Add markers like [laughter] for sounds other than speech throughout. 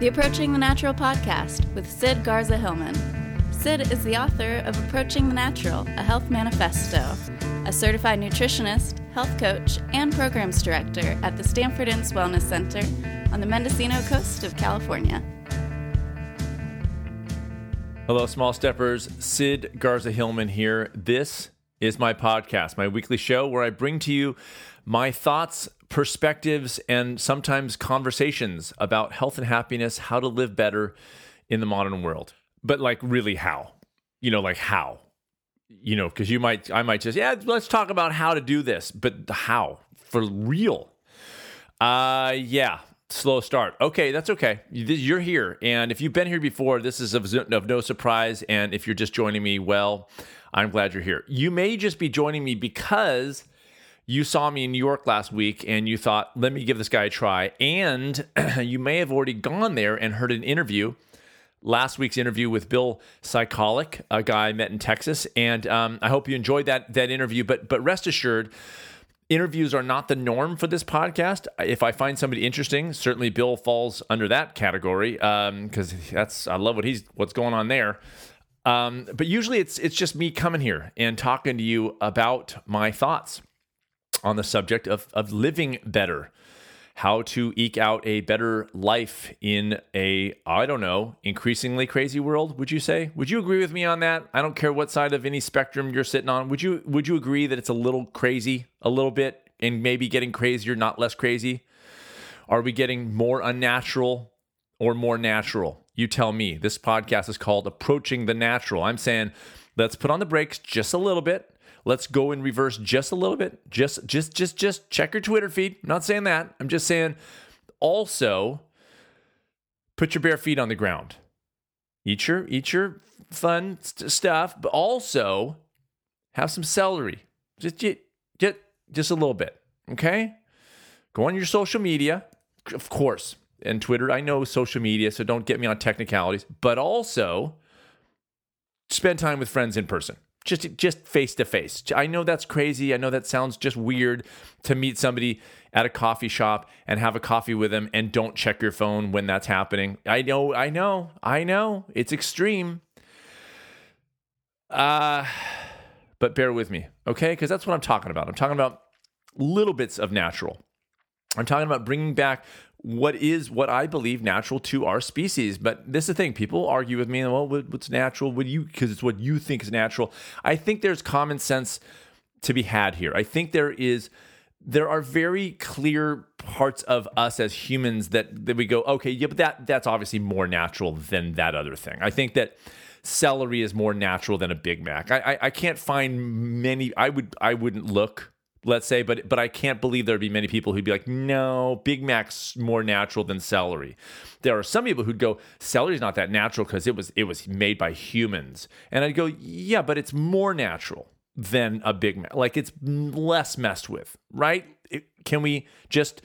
the Approaching the Natural podcast with Sid Garza Hillman. Sid is the author of Approaching the Natural, a health manifesto, a certified nutritionist, health coach, and programs director at the Stanford Inns Wellness Center on the Mendocino coast of California. Hello, small steppers. Sid Garza Hillman here. This is my podcast, my weekly show where I bring to you my thoughts, perspectives, and sometimes conversations about health and happiness, how to live better in the modern world. But like, really, how? You know, like how? You know, because you might, I might just, yeah, let's talk about how to do this, but how for real. Uh, yeah, slow start. Okay, that's okay. You're here. And if you've been here before, this is of, of no surprise. And if you're just joining me, well, I'm glad you're here. You may just be joining me because you saw me in New York last week and you thought, let me give this guy a try. And [clears throat] you may have already gone there and heard an interview, last week's interview with Bill Psycholic, a guy I met in Texas. And um, I hope you enjoyed that, that interview. But, but rest assured, interviews are not the norm for this podcast. If I find somebody interesting, certainly Bill falls under that category because um, that's I love what he's what's going on there. Um, but usually it's it's just me coming here and talking to you about my thoughts on the subject of of living better, how to eke out a better life in a I don't know increasingly crazy world. Would you say? Would you agree with me on that? I don't care what side of any spectrum you're sitting on. Would you Would you agree that it's a little crazy, a little bit, and maybe getting crazier, not less crazy? Are we getting more unnatural or more natural? You tell me. This podcast is called Approaching the Natural. I'm saying let's put on the brakes just a little bit. Let's go in reverse just a little bit. Just just just just check your Twitter feed. I'm not saying that. I'm just saying also put your bare feet on the ground. Eat your eat your fun st- stuff, but also have some celery. Just just just a little bit, okay? Go on your social media, of course and Twitter. I know social media, so don't get me on technicalities, but also spend time with friends in person. Just just face to face. I know that's crazy. I know that sounds just weird to meet somebody at a coffee shop and have a coffee with them and don't check your phone when that's happening. I know, I know, I know. It's extreme. Uh but bear with me, okay? Cuz that's what I'm talking about. I'm talking about little bits of natural. I'm talking about bringing back what is what I believe natural to our species. But this is the thing: people argue with me. Well, what's natural? Would you because it's what you think is natural? I think there's common sense to be had here. I think there is. There are very clear parts of us as humans that, that we go, okay, yeah, but that that's obviously more natural than that other thing. I think that celery is more natural than a Big Mac. I, I, I can't find many. I would I wouldn't look let's say but but I can't believe there'd be many people who'd be like no Big Mac's more natural than celery. There are some people who'd go celery's not that natural cuz it was it was made by humans. And I'd go yeah, but it's more natural than a Big Mac. Like it's less messed with, right? It, can we just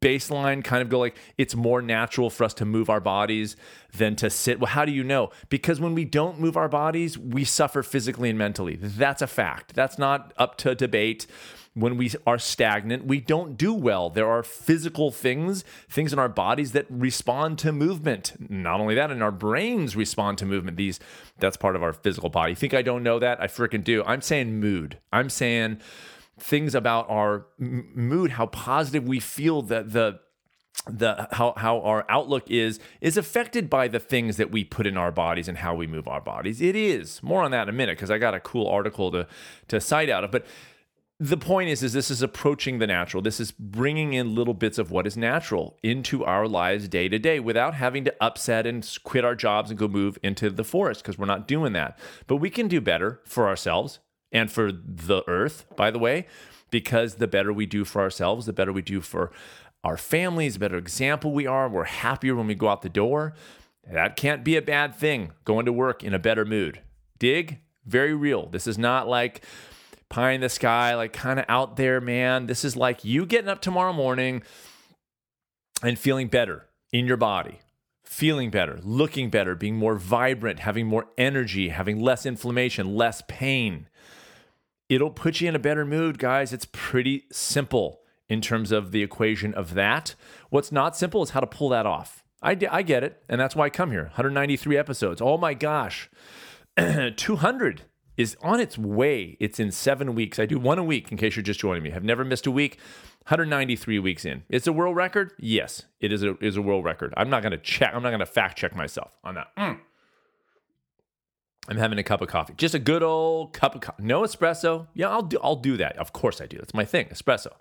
baseline kind of go like it's more natural for us to move our bodies than to sit well how do you know because when we don't move our bodies we suffer physically and mentally that's a fact that's not up to debate when we are stagnant, we don't do well. There are physical things, things in our bodies that respond to movement. Not only that, and our brains respond to movement. These that's part of our physical body. Think I don't know that? I freaking do. I'm saying mood. I'm saying things about our m- mood, how positive we feel that the the how how our outlook is is affected by the things that we put in our bodies and how we move our bodies. It is. More on that in a minute because I got a cool article to to cite out of. But the point is is this is approaching the natural. This is bringing in little bits of what is natural into our lives day to day without having to upset and quit our jobs and go move into the forest because we're not doing that. But we can do better for ourselves and for the earth by the way because the better we do for ourselves the better we do for our families the better example we are we're happier when we go out the door. That can't be a bad thing going to work in a better mood. Dig? Very real. This is not like pie in the sky, like kind of out there, man. This is like you getting up tomorrow morning and feeling better in your body, feeling better, looking better, being more vibrant, having more energy, having less inflammation, less pain. It'll put you in a better mood, guys. It's pretty simple in terms of the equation of that. What's not simple is how to pull that off. I, I get it. And that's why I come here. 193 episodes. Oh my gosh. [clears throat] 200 is on its way. It's in seven weeks. I do one a week in case you're just joining me. I've never missed a week. 193 weeks in. It's a world record? Yes, it is a, is a world record. I'm not going to check, I'm not going to fact check myself on that. Mm. I'm having a cup of coffee. Just a good old cup of coffee. No espresso. Yeah, I'll do I'll do that. Of course I do. That's my thing, espresso.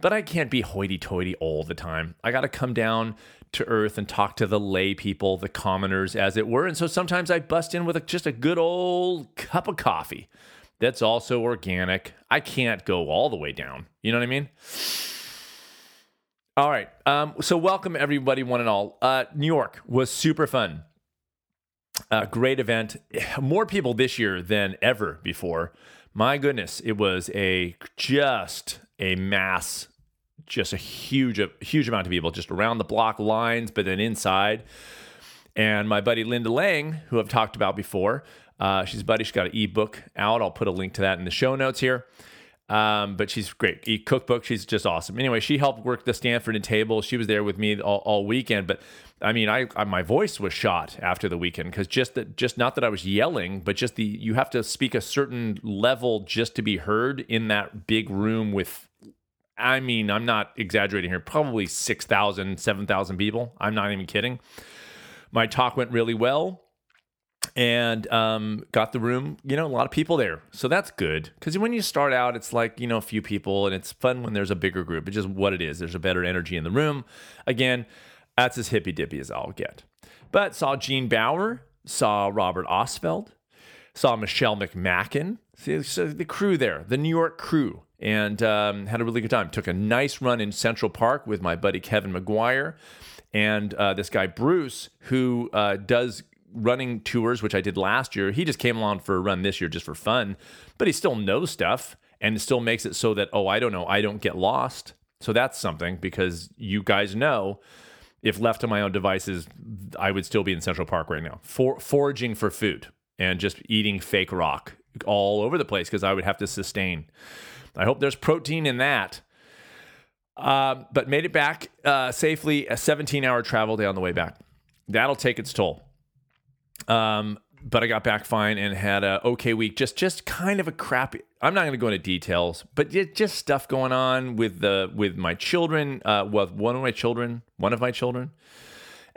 But I can't be hoity-toity all the time. I got to come down to earth and talk to the lay people, the commoners, as it were. And so sometimes I bust in with a, just a good old cup of coffee that's also organic. I can't go all the way down. You know what I mean? All right. Um, so welcome everybody, one and all. Uh, New York was super fun. Great event. More people this year than ever before. My goodness, it was a just a mass, just a huge, a huge amount of people just around the block lines, but then inside. And my buddy Linda Lang, who I've talked about before, uh, she's a buddy. She's got an ebook out. I'll put a link to that in the show notes here. Um, but she's great. E cookbook. She's just awesome. Anyway, she helped work the Stanford Inn table. She was there with me all, all weekend. But I mean, I, I, my voice was shot after the weekend because just that, just not that I was yelling, but just the you have to speak a certain level just to be heard in that big room with. I mean, I'm not exaggerating here. Probably 6,000, 7,000 people. I'm not even kidding. My talk went really well and um, got the room, you know, a lot of people there. So that's good. Because when you start out, it's like, you know, a few people, and it's fun when there's a bigger group. It's just what it is. There's a better energy in the room. Again, that's as hippy dippy as I'll get. But saw Gene Baur, saw Robert Ostfeld, saw Michelle McMacken, see, so the crew there, the New York crew, and um, had a really good time. Took a nice run in Central Park with my buddy Kevin McGuire and uh, this guy Bruce, who uh, does running tours, which I did last year. He just came along for a run this year just for fun, but he still knows stuff and still makes it so that, oh, I don't know, I don't get lost. So that's something because you guys know if left to my own devices, I would still be in Central Park right now, for, foraging for food and just eating fake rock all over the place because I would have to sustain. I hope there's protein in that. Uh, but made it back uh, safely, a 17 hour travel day on the way back. That'll take its toll. Um, but I got back fine and had a okay week. Just just kind of a crappy. I'm not going to go into details, but just stuff going on with the with my children. Uh, with one of my children, one of my children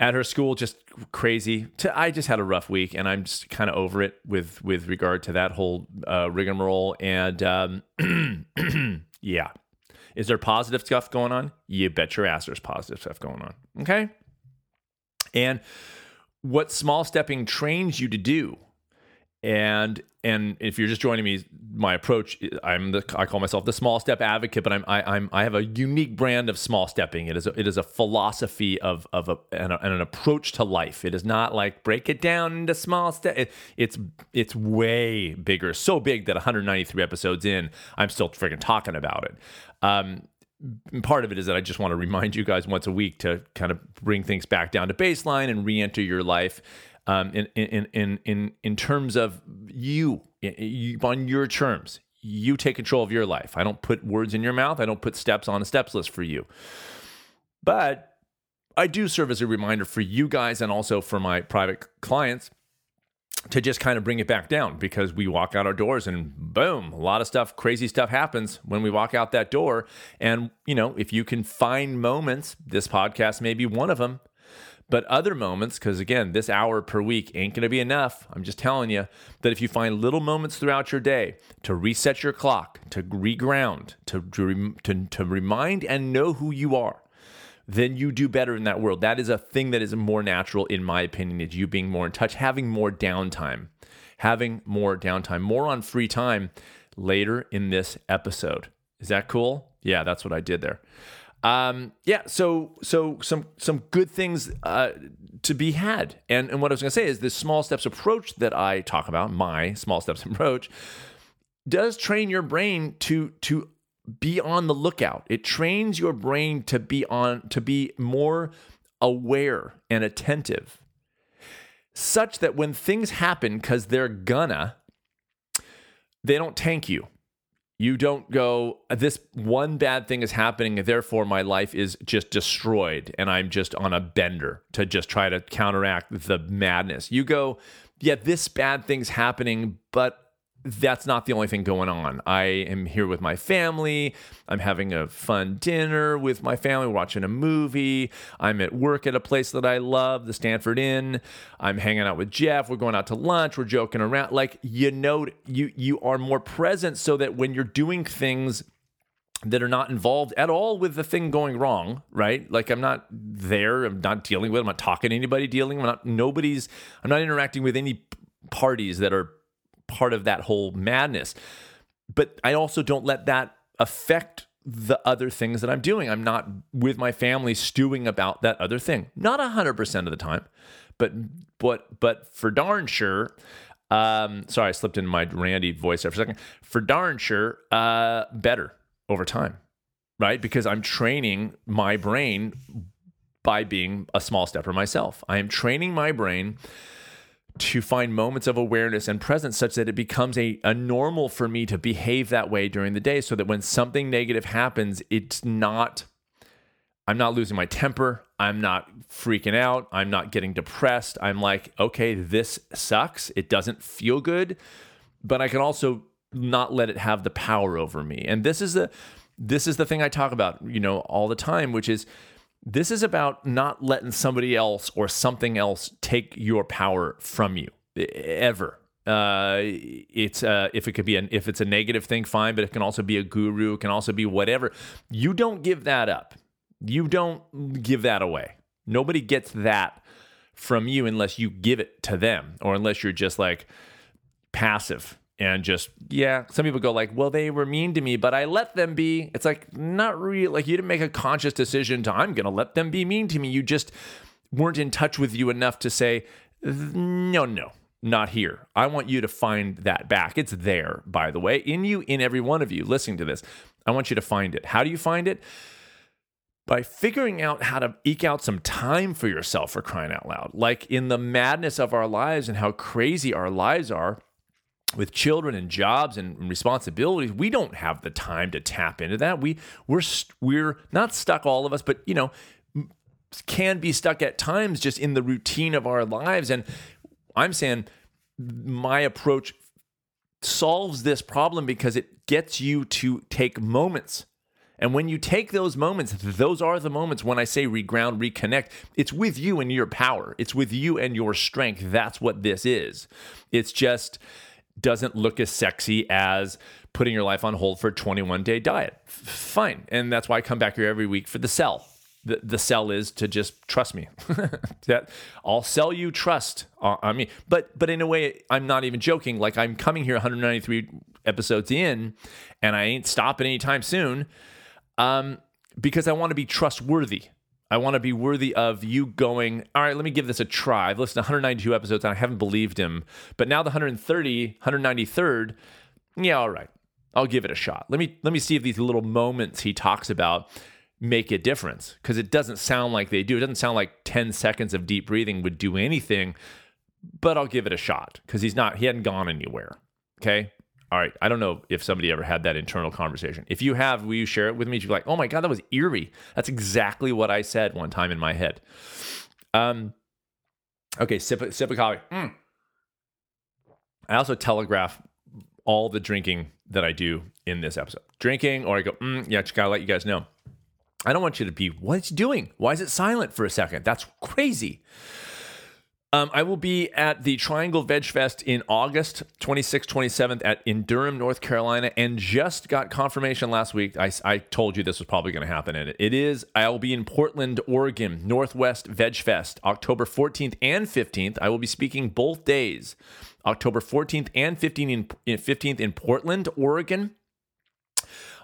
at her school, just crazy. I just had a rough week, and I'm just kind of over it with with regard to that whole uh, rigmarole. And um, [clears throat] yeah, is there positive stuff going on? You bet your ass there's positive stuff going on. Okay, and what small stepping trains you to do. And and if you're just joining me, my approach I'm the I call myself the small step advocate, but I'm I, I'm I have a unique brand of small stepping. It is a, it is a philosophy of of a, and, a, and an approach to life. It is not like break it down into small steps. It, it's it's way bigger, so big that 193 episodes in, I'm still freaking talking about it. Um, part of it is that I just want to remind you guys once a week to kind of bring things back down to baseline and re-enter your life um, in, in in in in terms of you, you on your terms. You take control of your life. I don't put words in your mouth. I don't put steps on a steps list for you. But I do serve as a reminder for you guys and also for my private clients to just kind of bring it back down because we walk out our doors and boom, a lot of stuff, crazy stuff happens when we walk out that door. And, you know, if you can find moments, this podcast may be one of them, but other moments, because again, this hour per week ain't going to be enough. I'm just telling you that if you find little moments throughout your day to reset your clock, to reground, to, to, to, to remind and know who you are, then you do better in that world. That is a thing that is more natural, in my opinion, is you being more in touch, having more downtime, having more downtime, more on free time later in this episode. Is that cool? Yeah, that's what I did there. Um, yeah, so so some some good things uh, to be had, and and what I was going to say is this small steps approach that I talk about, my small steps [laughs] approach, does train your brain to to be on the lookout. It trains your brain to be on to be more aware and attentive such that when things happen cuz they're gonna they don't tank you. You don't go, this one bad thing is happening, therefore my life is just destroyed, and I'm just on a bender to just try to counteract the madness. You go, yeah, this bad thing's happening, but that's not the only thing going on. I am here with my family. I'm having a fun dinner with my family, watching a movie. I'm at work at a place that I love, the Stanford Inn. I'm hanging out with Jeff. We're going out to lunch. We're joking around. Like you know, you you are more present so that when you're doing things that are not involved at all with the thing going wrong, right? Like I'm not there. I'm not dealing with. It. I'm not talking to anybody. Dealing. I'm not. Nobody's. I'm not interacting with any parties that are part of that whole madness. But I also don't let that affect the other things that I'm doing. I'm not with my family stewing about that other thing. Not 100% of the time, but but but for darn sure um, sorry, I slipped in my Randy voice there for a second. For darn sure, uh, better over time, right? Because I'm training my brain by being a small stepper myself. I am training my brain to find moments of awareness and presence such that it becomes a, a normal for me to behave that way during the day so that when something negative happens, it's not, I'm not losing my temper. I'm not freaking out. I'm not getting depressed. I'm like, okay, this sucks. It doesn't feel good, but I can also not let it have the power over me. And this is the, this is the thing I talk about, you know, all the time, which is, this is about not letting somebody else or something else take your power from you ever. Uh, it's uh, if it could be an if it's a negative thing, fine, but it can also be a guru. It can also be whatever. You don't give that up. You don't give that away. Nobody gets that from you unless you give it to them, or unless you're just like passive and just yeah. some people go like well they were mean to me but i let them be. It's like not real like you didn't make a conscious decision to i'm gonna let them be mean to me. You just weren't in touch with you enough to say no no not here. I want you to find that back. It's there by the way in you in every one of you listening to this. I want you to find it. How do you find it? By figuring out how to eke out some time for yourself for crying out loud. Like in the madness of our lives and how crazy our lives are with children and jobs and responsibilities, we don't have the time to tap into that. We we're we're not stuck all of us, but you know, can be stuck at times just in the routine of our lives and I'm saying my approach solves this problem because it gets you to take moments. And when you take those moments, those are the moments when I say reground, reconnect. It's with you and your power. It's with you and your strength. That's what this is. It's just doesn't look as sexy as putting your life on hold for a 21 day diet. Fine. And that's why I come back here every week for the sell. The, the sell is to just trust me. [laughs] that I'll sell you trust on me. But but in a way, I'm not even joking. Like I'm coming here 193 episodes in, and I ain't stopping anytime soon, um, because I want to be trustworthy. I want to be worthy of you going, all right, let me give this a try. I've listened to 192 episodes and I haven't believed him. But now the 130, 193rd, yeah, all right. I'll give it a shot. Let me let me see if these little moments he talks about make a difference because it doesn't sound like they do. It doesn't sound like 10 seconds of deep breathing would do anything, but I'll give it a shot because he's not he hadn't gone anywhere. Okay? All right, I don't know if somebody ever had that internal conversation. If you have, will you share it with me? You're like, oh my God, that was eerie. That's exactly what I said one time in my head. Um, okay, sip, a, sip of coffee. Mm. I also telegraph all the drinking that I do in this episode. Drinking, or I go, mm, yeah, just gotta let you guys know. I don't want you to be, what's doing? Why is it silent for a second? That's crazy. Um, I will be at the Triangle Veg Fest in August 26th, 27th at in Durham, North Carolina, and just got confirmation last week. I, I told you this was probably going to happen, and it is. I will be in Portland, Oregon, Northwest Veg Fest, October 14th and 15th. I will be speaking both days, October 14th and 15th in, 15th in Portland, Oregon.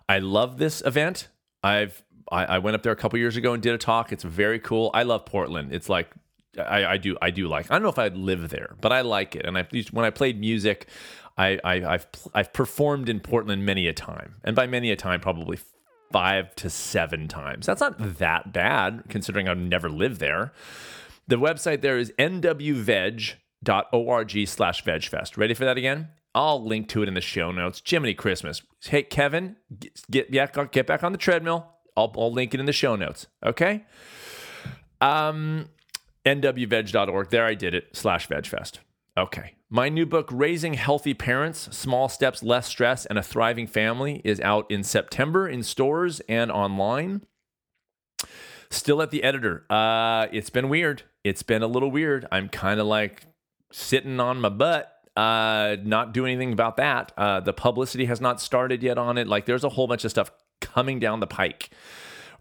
I love this event. I've I, I went up there a couple years ago and did a talk. It's very cool. I love Portland. It's like I, I do I do like. I don't know if I'd live there, but I like it. And I when I played music, I, I have I've performed in Portland many a time, and by many a time, probably five to seven times. That's not that bad considering I've never lived there. The website there is nwveg.org slash vegfest. Ready for that again? I'll link to it in the show notes. Jiminy Christmas. Hey, Kevin, get, get, get back on the treadmill. I'll, I'll link it in the show notes. Okay. Um, nwveg.org. There I did it, slash vegfest. Okay. My new book, Raising Healthy Parents Small Steps, Less Stress, and a Thriving Family, is out in September in stores and online. Still at the editor. Uh, it's been weird. It's been a little weird. I'm kind of like sitting on my butt, uh, not doing anything about that. Uh, the publicity has not started yet on it. Like, there's a whole bunch of stuff coming down the pike.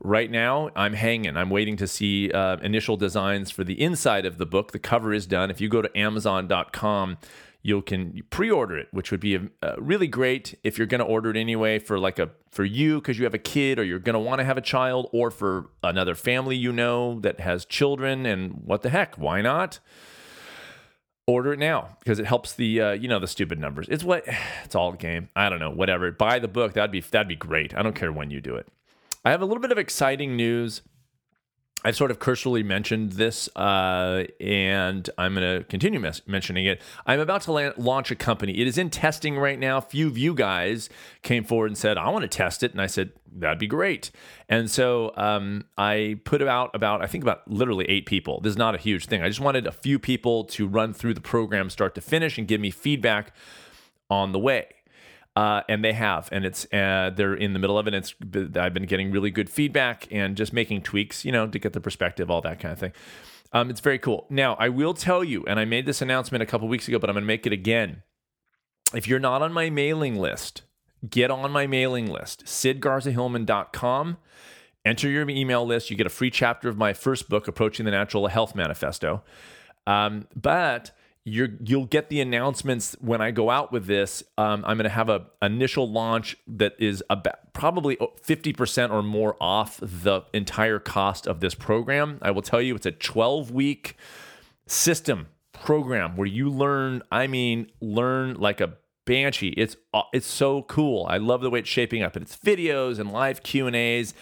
Right now, I'm hanging. I'm waiting to see uh, initial designs for the inside of the book. The cover is done. If you go to Amazon.com, you can pre-order it, which would be really great if you're going to order it anyway for like a for you because you have a kid or you're going to want to have a child, or for another family you know that has children. And what the heck? Why not? order it now because it helps the uh, you know the stupid numbers. It's what [sighs] it's all game. I don't know, whatever. Buy the book. That'd be that'd be great. I don't care when you do it. I have a little bit of exciting news. I've sort of cursorily mentioned this, uh, and I'm going to continue mes- mentioning it. I'm about to la- launch a company. It is in testing right now. A few of you guys came forward and said, I want to test it. And I said, that'd be great. And so um, I put out about, I think about literally eight people. This is not a huge thing. I just wanted a few people to run through the program start to finish and give me feedback on the way. Uh, and they have, and it's uh, they're in the middle of it. It's I've been getting really good feedback and just making tweaks, you know, to get the perspective, all that kind of thing. Um, it's very cool. Now, I will tell you, and I made this announcement a couple weeks ago, but I'm going to make it again. If you're not on my mailing list, get on my mailing list, sidgarzahillman.com. Enter your email list. You get a free chapter of my first book, Approaching the Natural Health Manifesto. Um, but you're you'll get the announcements when I go out with this. Um, I'm going to have a initial launch that is about probably 50% or more off the entire cost of this program. I will tell you, it's a 12 week system program where you learn. I mean, learn like a banshee. It's uh, it's so cool. I love the way it's shaping up, and it's videos and live Q and A's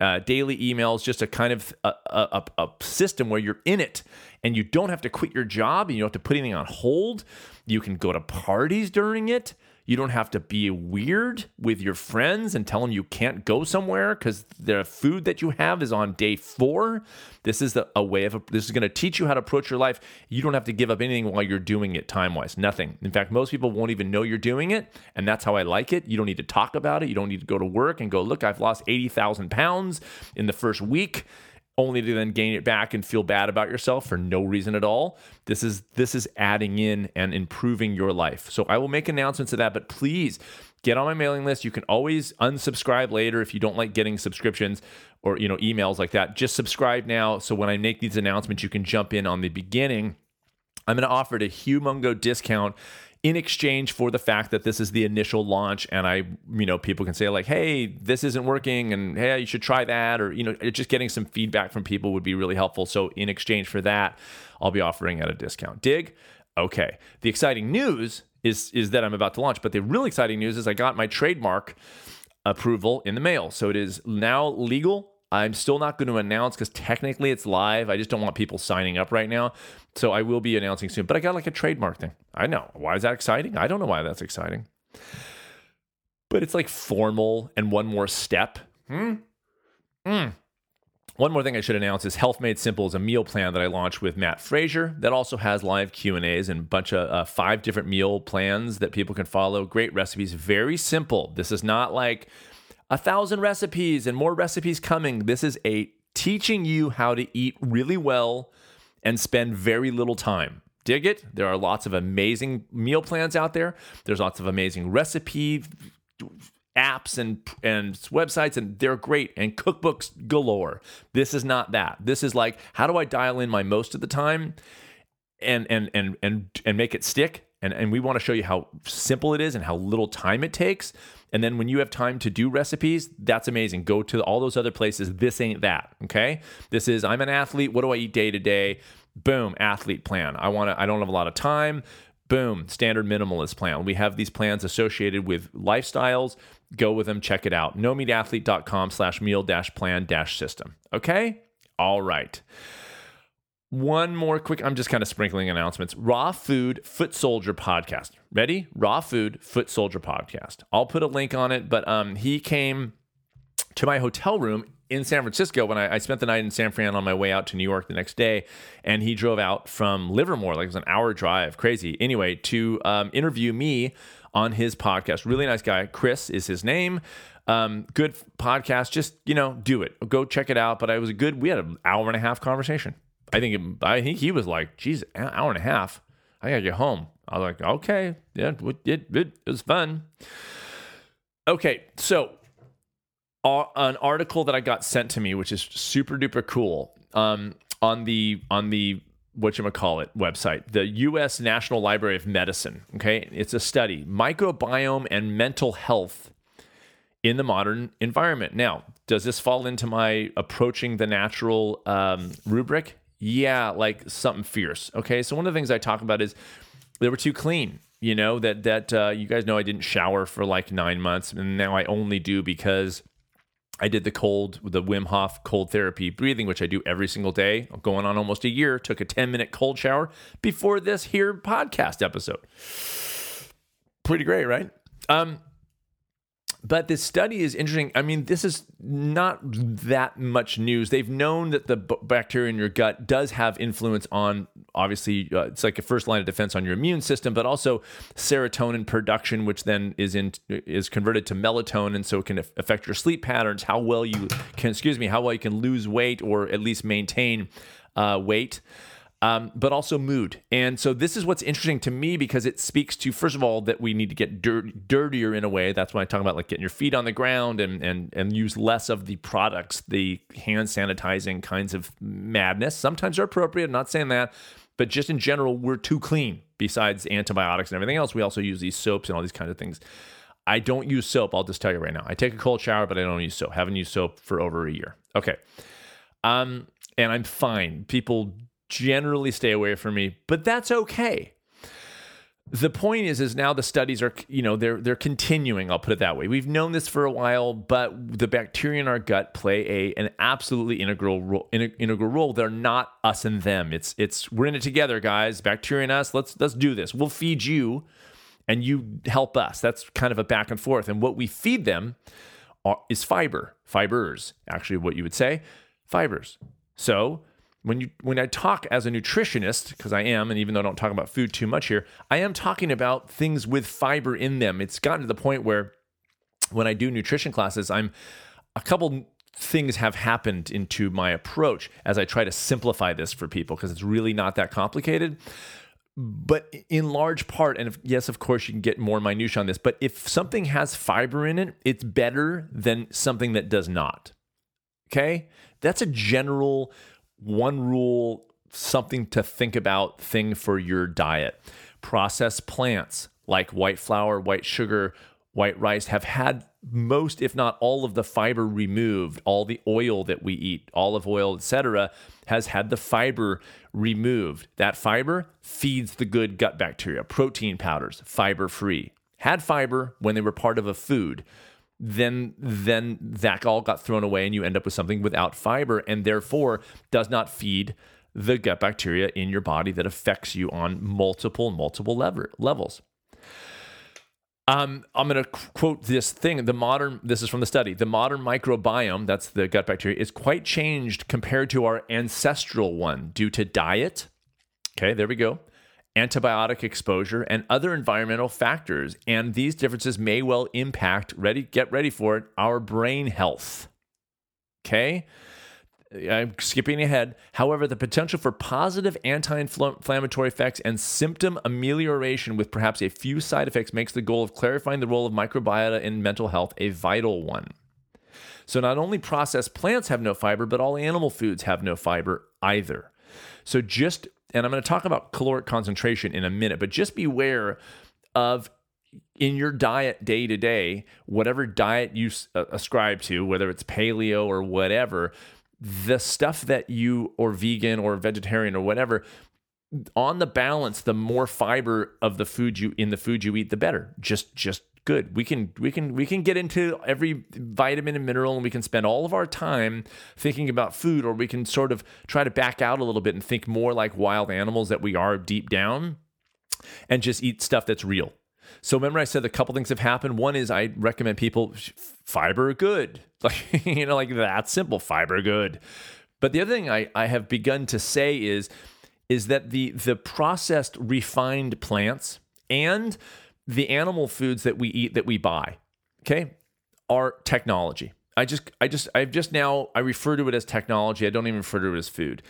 uh, daily emails, just a kind of a, a, a, system where you're in it and you don't have to quit your job and you don't have to put anything on hold. You can go to parties during it. You don't have to be weird with your friends and tell them you can't go somewhere because the food that you have is on day four. This is the, a way of this is going to teach you how to approach your life. You don't have to give up anything while you're doing it time wise. Nothing. In fact, most people won't even know you're doing it, and that's how I like it. You don't need to talk about it. You don't need to go to work and go look. I've lost eighty thousand pounds in the first week only to then gain it back and feel bad about yourself for no reason at all. This is this is adding in and improving your life. So I will make announcements of that, but please get on my mailing list. You can always unsubscribe later if you don't like getting subscriptions or you know emails like that. Just subscribe now so when I make these announcements you can jump in on the beginning. I'm going to offer a humongo discount in exchange for the fact that this is the initial launch and I, you know, people can say like, "Hey, this isn't working," and "Hey, you should try that," or you know, just getting some feedback from people would be really helpful. So in exchange for that, I'll be offering at a discount. Dig? Okay. The exciting news is is that I'm about to launch, but the really exciting news is I got my trademark approval in the mail. So it is now legal I'm still not going to announce because technically it's live. I just don't want people signing up right now. So I will be announcing soon. But I got like a trademark thing. I know. Why is that exciting? I don't know why that's exciting. But it's like formal and one more step. Hmm. Hmm. One more thing I should announce is Health Made Simple is a meal plan that I launched with Matt Frazier that also has live Q and A's and a bunch of uh, five different meal plans that people can follow. Great recipes, very simple. This is not like a thousand recipes and more recipes coming. This is a teaching you how to eat really well and spend very little time. Dig it? There are lots of amazing meal plans out there. There's lots of amazing recipe apps and and websites and they're great and cookbooks galore. This is not that. This is like how do I dial in my most of the time and and and and and make it stick? And and we want to show you how simple it is and how little time it takes and then when you have time to do recipes, that's amazing. Go to all those other places. This ain't that. Okay. This is I'm an athlete. What do I eat day to day? Boom, athlete plan. I want to, I don't have a lot of time. Boom, standard minimalist plan. We have these plans associated with lifestyles. Go with them, check it out. NoMeatAthlete.com slash meal dash plan dash system. Okay? All right. One more quick, I'm just kind of sprinkling announcements. Raw Food Foot Soldier podcast. Ready? Raw Food Foot Soldier podcast. I'll put a link on it, but um, he came to my hotel room in San Francisco when I, I, spent the night in San Fran on my way out to New York the next day, and he drove out from Livermore, like it was an hour drive, crazy. Anyway, to um, interview me on his podcast. Really nice guy. Chris is his name. Um, good podcast. Just you know, do it. Go check it out. But I was a good. We had an hour and a half conversation. I think it, I think he was like, geez, an hour and a half. I gotta get home. I was like, okay, yeah, it, it, it was fun. Okay, so uh, an article that I got sent to me, which is super duper cool, um, on the on the what you call it website, the U.S. National Library of Medicine. Okay, it's a study microbiome and mental health in the modern environment. Now, does this fall into my approaching the natural um, rubric? Yeah, like something fierce. Okay, so one of the things I talk about is they were too clean. You know that that uh, you guys know I didn't shower for like nine months, and now I only do because I did the cold, the Wim Hof cold therapy breathing, which I do every single day. going on almost a year. Took a 10 minute cold shower before this here podcast episode. Pretty great, right? Um, but this study is interesting. I mean, this is not that much news. They've known that the b- bacteria in your gut does have influence on, obviously, uh, it's like a first line of defense on your immune system, but also serotonin production, which then is in is converted to melatonin, and so it can affect your sleep patterns, how well you can, excuse me, how well you can lose weight or at least maintain uh, weight um, but also mood. And so this is what's interesting to me because it speaks to first of all that we need to get dirt, dirtier in a way. That's why I talk about like getting your feet on the ground and and and use less of the products, the hand sanitizing kinds of madness. Sometimes are appropriate. I'm not saying that, but just in general, we're too clean. Besides antibiotics and everything else, we also use these soaps and all these kinds of things. I don't use soap. I'll just tell you right now. I take a cold shower, but I don't use soap. Haven't used soap for over a year. Okay. Um, and I'm fine. People generally stay away from me, but that's okay. The point is, is now the studies are, you know, they're they're continuing. I'll put it that way. We've known this for a while, but the bacteria in our gut play a an absolutely integral role. Integral role. They're not us and them. It's it's we're in it together, guys. Bacteria and us. Let's let's do this. We'll feed you, and you help us. That's kind of a back and forth. And what we feed them are, is fiber, fibers. Actually, what you would say, fibers. So when you when I talk as a nutritionist, because I am, and even though I don't talk about food too much here, I am talking about things with fiber in them. It's gotten to the point where when I do nutrition classes, I'm a couple things have happened into my approach as I try to simplify this for people because it's really not that complicated. But in large part, and if, yes, of course, you can get more minutiae on this, but if something has fiber in it, it's better than something that does not. Okay? That's a general one rule, something to think about thing for your diet. Processed plants like white flour, white sugar, white rice have had most if not all of the fiber removed. All the oil that we eat olive oil etc has had the fiber removed. That fiber feeds the good gut bacteria protein powders fiber free had fiber when they were part of a food then then that all got thrown away and you end up with something without fiber and therefore does not feed the gut bacteria in your body that affects you on multiple multiple lever, levels um, I'm going to quote this thing. The modern, this is from the study, the modern microbiome, that's the gut bacteria, is quite changed compared to our ancestral one due to diet. Okay, there we go antibiotic exposure, and other environmental factors. And these differences may well impact, ready, get ready for it, our brain health. Okay? I'm skipping ahead. However, the potential for positive anti inflammatory effects and symptom amelioration with perhaps a few side effects makes the goal of clarifying the role of microbiota in mental health a vital one. So, not only processed plants have no fiber, but all animal foods have no fiber either. So, just and I'm going to talk about caloric concentration in a minute, but just beware of in your diet day to day, whatever diet you uh, ascribe to, whether it's paleo or whatever, the stuff that you or vegan or vegetarian or whatever, on the balance, the more fiber of the food you in the food you eat, the better. Just just good. We can we can we can get into every vitamin and mineral and we can spend all of our time thinking about food or we can sort of try to back out a little bit and think more like wild animals that we are deep down and just eat stuff that's real. So remember I said a couple things have happened. One is I recommend people fiber good. [laughs] Like you know like that simple fiber good. But the other thing I, I have begun to say is is that the the processed refined plants and the animal foods that we eat that we buy, okay, are technology. I just I just I've just now I refer to it as technology. I don't even refer to it as food.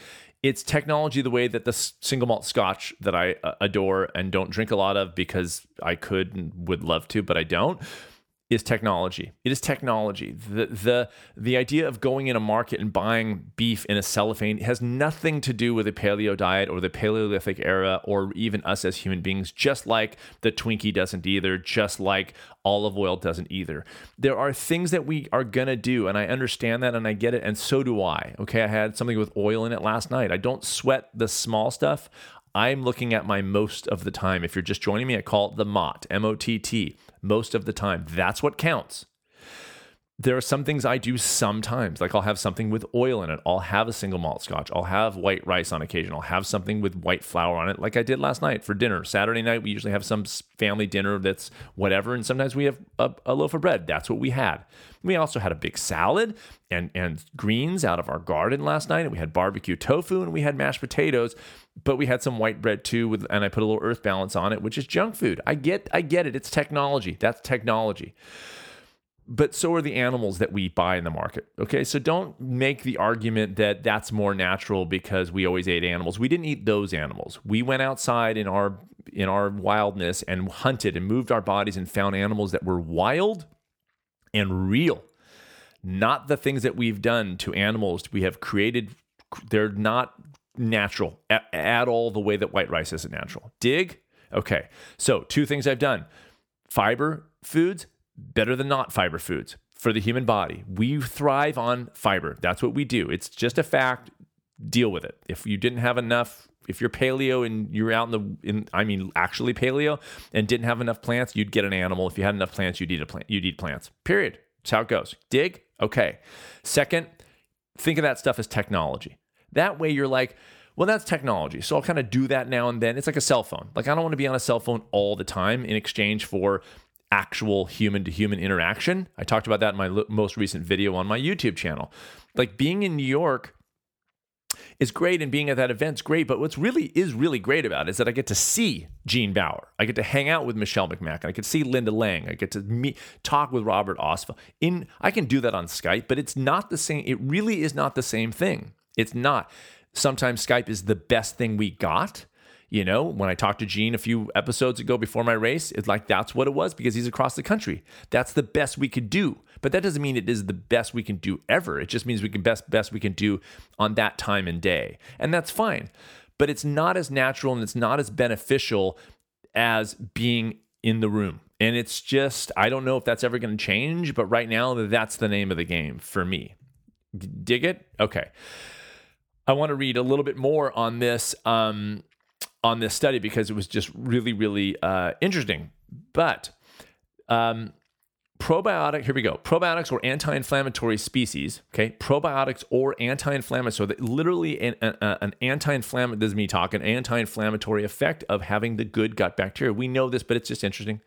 It's technology the way that the single malt scotch that I uh, adore and don't drink a lot of because I could and would love to, but I don't is technology. It is technology. The the the idea of going in a market and buying beef in a cellophane has nothing to do with the paleo diet or the Paleolithic era or even us as human beings, just like the Twinkie doesn't either, just like olive oil doesn't either. There are things that we are gonna do, and I understand that and I get it, and so do I. Okay, I had something with oil in it last night. I don't sweat the small stuff. I'm looking at my most of the time. If you're just joining me, I call it the MOT, M O T T most of the time. That's what counts. There are some things I do sometimes, like I'll have something with oil in it. I'll have a single malt scotch. I'll have white rice on occasion. I'll have something with white flour on it, like I did last night for dinner. Saturday night, we usually have some family dinner that's whatever, and sometimes we have a, a loaf of bread. That's what we had. We also had a big salad and and greens out of our garden last night, and we had barbecue tofu and we had mashed potatoes but we had some white bread too with and I put a little earth balance on it, which is junk food. I get I get it. It's technology. That's technology. But so are the animals that we buy in the market. Okay? So don't make the argument that that's more natural because we always ate animals. We didn't eat those animals. We went outside in our in our wildness and hunted and moved our bodies and found animals that were wild and real. Not the things that we've done to animals. We have created they're not natural at, at all the way that white rice isn't natural. Dig? Okay. So, two things I've done fiber foods, better than not fiber foods for the human body. We thrive on fiber. That's what we do. It's just a fact. Deal with it. If you didn't have enough, if you're paleo and you're out in the, in, I mean, actually paleo and didn't have enough plants, you'd get an animal. If you had enough plants, you'd eat a plant. You'd eat plants. Period. That's how it goes. Dig. Okay. Second, think of that stuff as technology. That way you're like, well, that's technology. So I'll kind of do that now and then. It's like a cell phone. Like I don't want to be on a cell phone all the time in exchange for actual human to human interaction. I talked about that in my most recent video on my YouTube channel. Like being in New York is great and being at that event's great, but what's really is really great about it is that I get to see Gene Baur. I get to hang out with Michelle McMacken. I get to see Linda Lang. I get to meet talk with Robert Ostfeld. In I can do that on Skype, but it's not the same. It really is not the same thing. It's not. Sometimes Skype is the best thing we got. You know, when I talked to Gene a few episodes ago before my race, it's like that's what it was because he's across the country. That's the best we could do. But that doesn't mean it is the best we can do ever. It just means we can best best we can do on that time and day. And that's fine. But it's not as natural and it's not as beneficial as being in the room. And it's just I don't know if that's ever going to change, but right now that's the name of the game for me. Dig it? Okay. I want to read a little bit more on this um, on this study because it was just really, really uh, interesting. But um, probiotic here we go. Probiotics or anti-inflammatory species okay? Probiotics or anti-inflammatory so that literally an, an, uh, an anti-inflammatory this is me talking anti-inflammatory effect of having the good gut bacteria. We know this but it's just interesting.